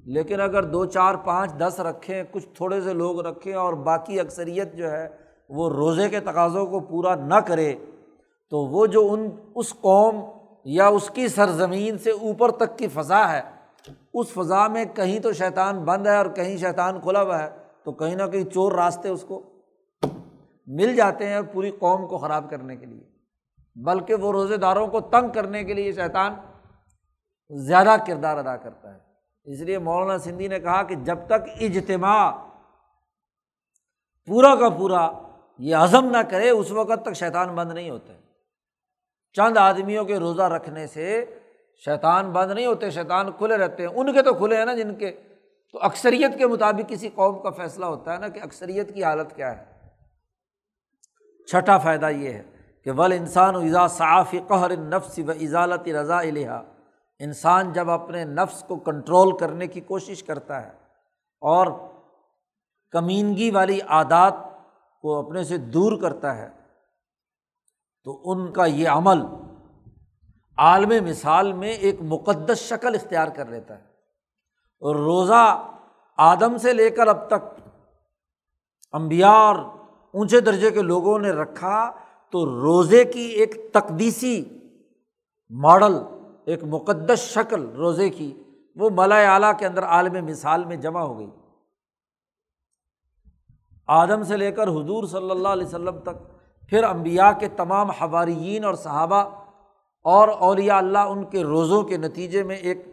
لیکن اگر دو، چار، پانچ، دس رکھیں، کچھ تھوڑے سے لوگ رکھیں اور باقی اکثریت جو ہے وہ روزے کے تقاضوں کو پورا نہ کرے، تو وہ جو ان، اس قوم یا اس کی سرزمین سے اوپر تک کی فضا ہے، اس فضا میں کہیں تو شیطان بند ہے اور کہیں شیطان کھلا ہوا ہے، تو کہیں نہ کہیں چور راستے اس کو مل جاتے ہیں پوری قوم کو خراب کرنے کے لیے۔ بلکہ وہ روزے داروں کو تنگ کرنے کے لیے شیطان زیادہ کردار ادا کرتا ہے۔ اس لیے مولانا سندھی نے کہا کہ جب تک اجتماع پورا کا پورا یہ عزم نہ کرے، اس وقت تک شیطان بند نہیں ہوتے۔ چند آدمیوں کے روزہ رکھنے سے شیطان بند نہیں ہوتے، شیطان کھلے رہتے ہیں۔ ان کے تو کھلے ہیں نا جن کے۔ تو اکثریت کے مطابق کسی قوم کا فیصلہ ہوتا ہے نا کہ اکثریت کی حالت کیا ہے۔ چھٹا فائدہ یہ ہے۔ کہ ول انسان و صاف قہر نفس و اضالت رضا الحا انسان جب اپنے نفس کو کنٹرول کرنے کی کوشش کرتا ہے اور کمینگی والی عادات کو اپنے سے دور کرتا ہے، تو ان کا یہ عمل عالم مثال میں ایک مقدس شکل اختیار کر لیتا ہے۔ اور روزہ آدم سے لے کر اب تک امبیا اور اونچے درجے کے لوگوں نے رکھا تو روزے کی ایک تقدیسی ماڈل، ایک مقدس شکل روزے کی، وہ ملا اعلیٰ کے اندر عالم مثال میں جمع ہو گئی۔ آدم سے لے کر حضور صلی اللہ علیہ وسلم تک، پھر امبیا کے تمام حواریین اور صحابہ اور اولیاء اللہ ان کے روزوں کے نتیجے میں ایک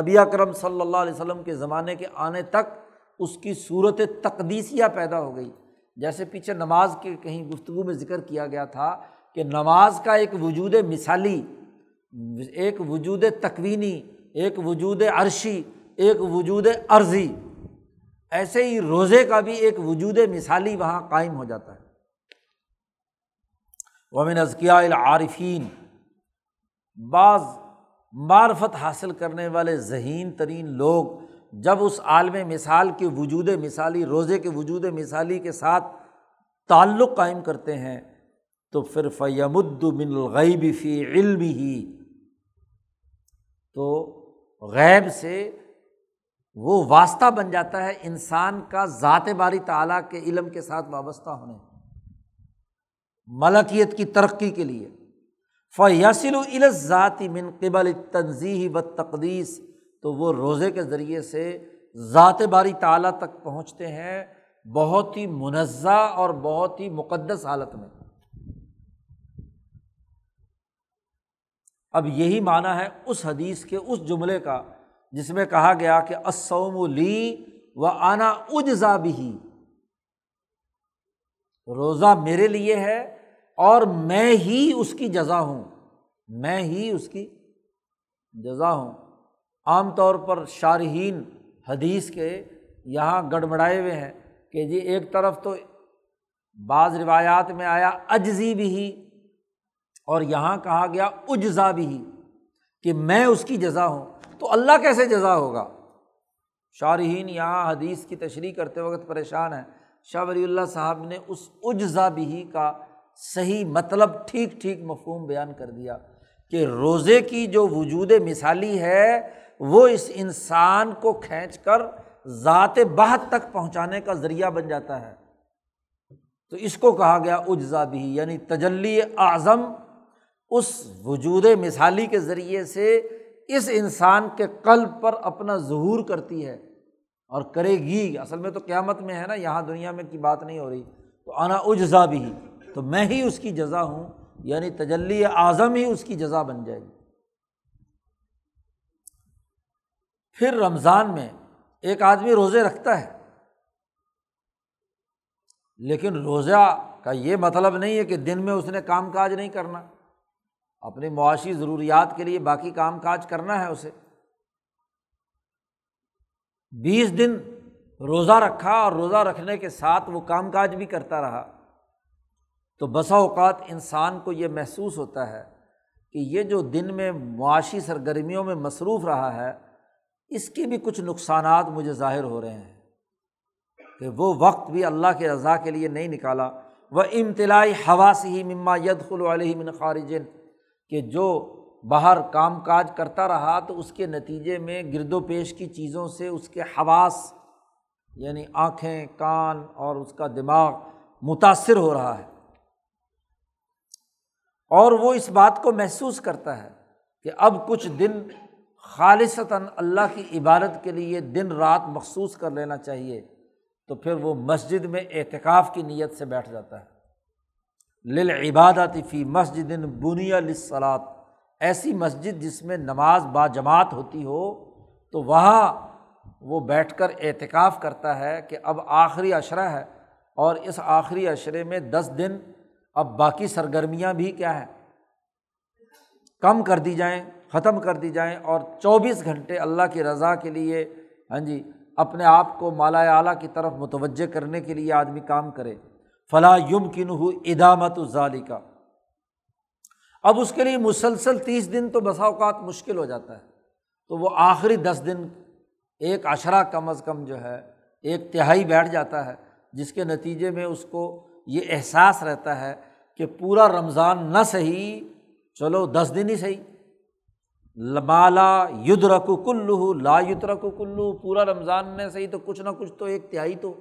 نبی کرم صلی اللہ علیہ وسلم کے زمانے کے آنے تک اس کی صورت تقدیسیہ پیدا ہو گئی۔ جیسے پیچھے نماز کے کہیں گفتگو میں ذکر کیا گیا تھا کہ نماز کا ایک وجود مثالی، ایک وجود تکوینی، ایک وجود عرشی، ایک وجود عرضی، ایسے ہی روزے کا بھی ایک وجود مثالی وہاں قائم ہو جاتا ہے۔ ومن ازکیا العارفین، بعض معرفت حاصل کرنے والے ذہین ترین لوگ جب اس عالم مثال کے وجود مثالی، روزے کے وجود مثالی کے ساتھ تعلق قائم کرتے ہیں، تو پھر فیمد من الغیب فی علم ہی تو غیب سے وہ واسطہ بن جاتا ہے انسان کا ذات باری تعلیٰ کے علم کے ساتھ وابستہ ہونے، ملکیت کی ترقی کے لیے۔ فیصل و ذاتی من قبل تنظیحی و تقدیس تو وہ روزے کے ذریعے سے ذات باری تعلیٰ تک پہنچتے ہیں بہت ہی منزہ اور بہت ہی مقدس حالت میں۔ اب یہی معنی ہے اس حدیث کے اس جملے کا جس میں کہا گیا کہ اسوم لی و آنا اجزا بھی روزہ میرے لیے ہے اور میں ہی اس کی جزا ہوں۔ میں ہی اس کی جزا ہوں۔ عام طور پر شارحین حدیث کے یہاں گڑبڑائے ہوئے ہیں کہ جی ایک طرف تو بعض روایات میں آیا اجزی بھی ہی اور یہاں کہا گیا اجزا بھی ہی کہ میں اس کی جزا ہوں تو اللہ کیسے جزا ہوگا؟ شارحین یہاں حدیث کی تشریح کرتے وقت پریشان ہیں۔ شاہ ولی اللہ صاحب نے اس اجزا بھی کا صحیح مطلب ٹھیک ٹھیک مفہوم بیان کر دیا کہ روزے کی جو وجود مثالی ہے وہ اس انسان کو کھینچ کر ذات بہت تک پہنچانے کا ذریعہ بن جاتا ہے۔ تو اس کو کہا گیا اجزا بھی یعنی تجلی اعظم۔ اس وجود مثالی کے ذریعے سے اس انسان کے قلب پر اپنا ظہور کرتی ہے اور کرے گی۔ اصل میں تو قیامت میں ہے نا، یہاں دنیا میں کی بات نہیں ہو رہی۔ تو انا اجزا بھی، تو میں ہی اس کی جزا ہوں یعنی تجلی اعظم ہی اس کی جزا بن جائے گی۔ پھر رمضان میں ایک آدمی روزے رکھتا ہے۔ لیکن روزہ کا یہ مطلب نہیں ہے کہ دن میں اس نے کام کاج نہیں کرنا۔ اپنی معاشی ضروریات کے لیے باقی کام کاج کرنا ہے اسے۔ بیس دن روزہ رکھا اور روزہ رکھنے کے ساتھ وہ کام کاج بھی کرتا رہا۔ تو بسا اوقات انسان کو یہ محسوس ہوتا ہے کہ یہ جو دن میں معاشی سرگرمیوں میں مصروف رہا ہے اس کے بھی کچھ نقصانات مجھے ظاہر ہو رہے ہیں کہ وہ وقت بھی اللہ کے رضا کے لیے نہیں نکالا۔ وہ امتلائی ہوا سے ہی مما ید علیہ من خارجن کہ جو باہر کام کاج کرتا رہا تو اس کے نتیجے میں گرد و پیش کی چیزوں سے اس کے حواس یعنی آنکھیں، کان اور اس کا دماغ متاثر ہو رہا ہے۔ اور وہ اس بات کو محسوس کرتا ہے کہ اب کچھ دن خالصتاً اللہ کی عبادت کے لیے دن رات مخصوص کر لینا چاہیے، تو پھر وہ مسجد میں اعتکاف کی نیت سے بیٹھ جاتا ہے۔ لل عبادت فی مسجد بنیا لسلات ایسی مسجد جس میں نماز با جماعت ہوتی ہو، تو وہاں وہ بیٹھ کر اعتکاف کرتا ہے کہ اب آخری اشرہ ہے اور اس آخری اشرے میں دس دن اب باقی سرگرمیاں بھی کیا ہیں؟ کم کر دی جائیں۔ ختم کر دی جائیں اور چوبیس گھنٹے اللہ کی رضا کے لیے ہاں جی اپنے آپ کو مالا اعلیٰ کی طرف متوجہ کرنے کے لیے آدمی کام کرے۔ فلاں یم کن ہو ادامت الظالی کا اب اس کے لیے مسلسل تیس دن تو بسا اوقات مشکل ہو جاتا ہے۔ تو وہ آخری دس دن، ایک اشرا کم از کم جو ہے، ایک تہائی بیٹھ جاتا ہے، جس کے نتیجے میں اس کو یہ احساس رہتا ہے کہ پورا رمضان نہ صحیح، چلو دس دن ہی صحیح۔ مالا ید رکو کلو لا ید رکو کلو پورا رمضان میں صحیح تو کچھ نہ کچھ تو ایک تہائی تو۔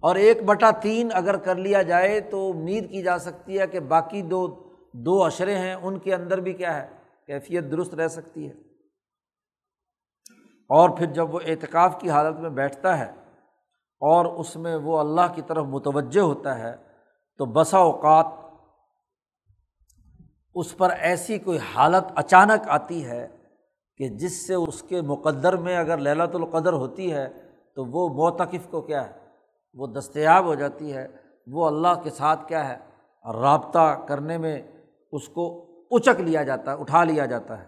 اور ایک بٹا تین اگر کر لیا جائے تو امید کی جا سکتی ہے کہ باقی دو دو اشرے ہیں، ان کے اندر بھی کیا ہے؟ کیفیت درست رہ سکتی ہے۔ اور پھر جب وہ اعتکاف کی حالت میں بیٹھتا ہے اور اس میں وہ اللہ کی طرف متوجہ ہوتا ہے تو بسا اوقات اس پر ایسی کوئی حالت اچانک آتی ہے کہ جس سے اس کے مقدر میں اگر للت القدر ہوتی ہے تو وہ موتقف کو کیا ہے؟ وہ دستیاب ہو جاتی ہے۔ وہ اللہ کے ساتھ کیا ہے؟ رابطہ کرنے میں اس کو اچک لیا جاتا ہے اٹھا لیا جاتا ہے۔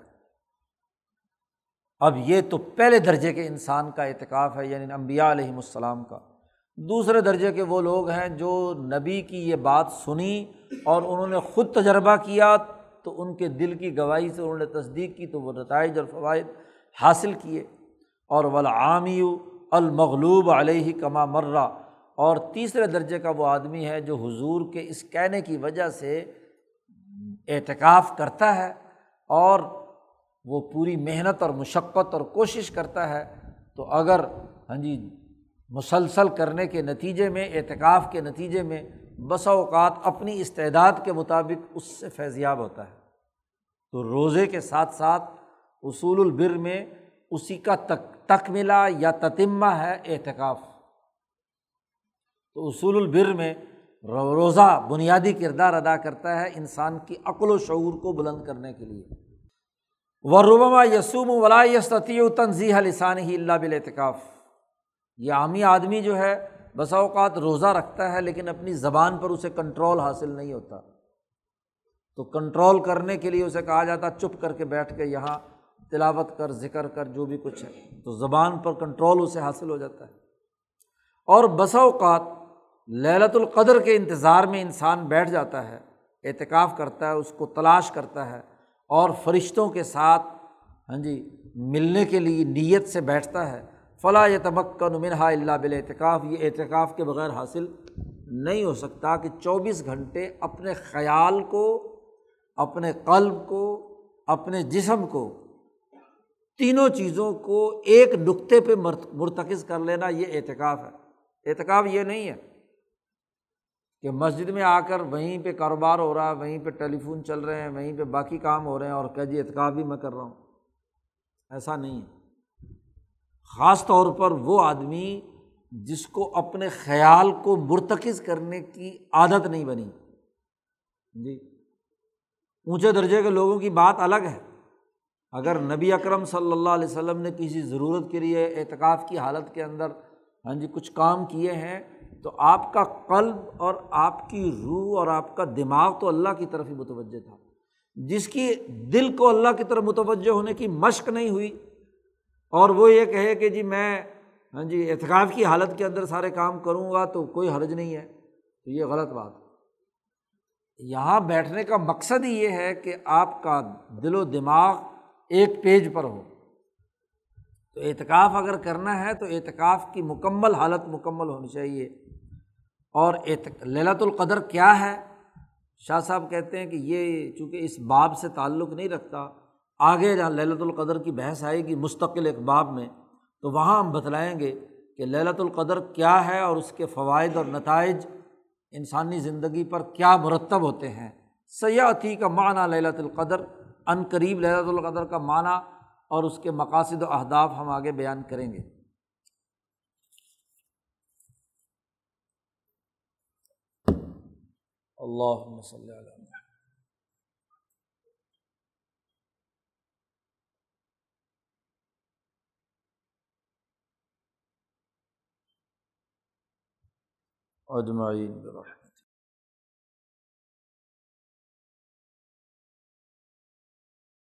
اب یہ تو پہلے درجے کے انسان کا اعتکاف ہے یعنی امبیا علیہم السلام کا۔ دوسرے درجے کے وہ لوگ ہیں جو نبی کی یہ بات سنی اور انہوں نے خود تجربہ کیا تو ان کے دل کی گواہی سے انہوں نے تصدیق کی تو وہ نتائج اور فوائد حاصل کیے۔ اور ولعامی المغلوب علیہ کما مرہ۔ اور تیسرے درجے کا وہ آدمی ہے جو حضور کے اس کہنے کی وجہ سے اعتکاف کرتا ہے اور وہ پوری محنت اور مشقت اور کوشش کرتا ہے۔ تو اگر ہاں جی مسلسل کرنے کے نتیجے میں، اعتکاف کے نتیجے میں بسا اوقات اپنی استعداد کے مطابق اس سے فیضیاب ہوتا ہے۔ تو روزے کے ساتھ ساتھ اصول البر میں اسی کا تک، تکملہ یا تتمہ ہے اعتکاف۔ تو اصول البر میں روزہ بنیادی کردار ادا کرتا ہے انسان کی عقل و شعور کو بلند کرنے کے لیے۔ وربما یسوم ولا یسطی و تنظیح لسان ہی اللہ بالاعتکاف یہ عامی آدمی جو ہے، بسا اوقات روزہ رکھتا ہے لیکن اپنی زبان پر اسے کنٹرول حاصل نہیں ہوتا۔ تو کنٹرول کرنے کے لیے اسے کہا جاتا، چپ کر کے بیٹھ کے یہاں تلاوت کر، ذکر کر، جو بھی کچھ ہے۔ تو زبان پر کنٹرول اسے حاصل ہو جاتا ہے۔ اور بسا اوقات للت القدر کے انتظار میں انسان بیٹھ جاتا ہے، اعتکاف کرتا ہے، اس کو تلاش کرتا ہے اور فرشتوں کے ساتھ ہاں جی ملنے کے لیے نیت سے بیٹھتا ہے۔ فلاں یہ تمکن منہا اللہ بال اعتکاف یہ اعتکاف کے بغیر حاصل نہیں ہو سکتا کہ چوبیس گھنٹے اپنے خیال کو اپنے قلب کو، اپنے جسم کو، تینوں چیزوں کو ایک نقطے پہ مرتکز کر لینا یہ اعتکاف ہے۔ اعتکاف یہ نہیں ہے کہ مسجد میں آ کر وہیں پہ کاروبار ہو رہا ہے، وہیں پہ ٹیلی فون چل رہے ہیں، وہیں پہ باقی کام ہو رہے ہیں اور کہ جی اعتکاف بھی میں کر رہا ہوں۔ ایسا نہیں ہے۔ خاص طور پر وہ آدمی جس کو اپنے خیال کو مرتکز کرنے کی عادت نہیں بنی۔ جی۔ اونچے درجے کے لوگوں کی بات الگ ہے۔ اگر نبی اکرم صلی اللہ علیہ وسلم نے کسی ضرورت کے لیے اعتکاف کی حالت کے اندر ہاں جی کچھ کام کیے ہیں، تو آپ کا قلب اور آپ کی روح اور آپ کا دماغ تو اللہ کی طرف ہی متوجہ تھا۔ جس کی دل کو اللہ کی طرف متوجہ ہونے کی مشق نہیں ہوئی، اور وہ یہ کہے کہ جی میں ہاں جی اعتکاف کی حالت کے اندر سارے کام کروں گا تو کوئی حرج نہیں ہے۔ تو یہ غلط بات یہاں بیٹھنے کا مقصد ہی یہ ہے کہ آپ کا دل و دماغ ایک پیج پر ہو۔ تو اعتکاف اگر کرنا ہے تو اعتکاف کی مکمل حالت مکمل ہونی چاہیے۔ اور للت القدر کیا ہے؟ شاہ صاحب کہتے ہیں کہ یہ چونکہ اس باب سے تعلق نہیں رکھتا، آگے جہاں للت القدر کی بحث آئے گی مستقل ایک باب میں، تو وہاں ہم بتلائیں گے کہ للت القدر کیا ہے اور اس کے فوائد اور نتائج انسانی زندگی پر کیا مرتب ہوتے ہیں؟ سیاحتی کا معنی للت القدر عن قریب للت القدر کا معنی اور اس کے مقاصد و اہداف ہم آگے بیان کریں گے۔ اللہ علیہ اجمعین برحمت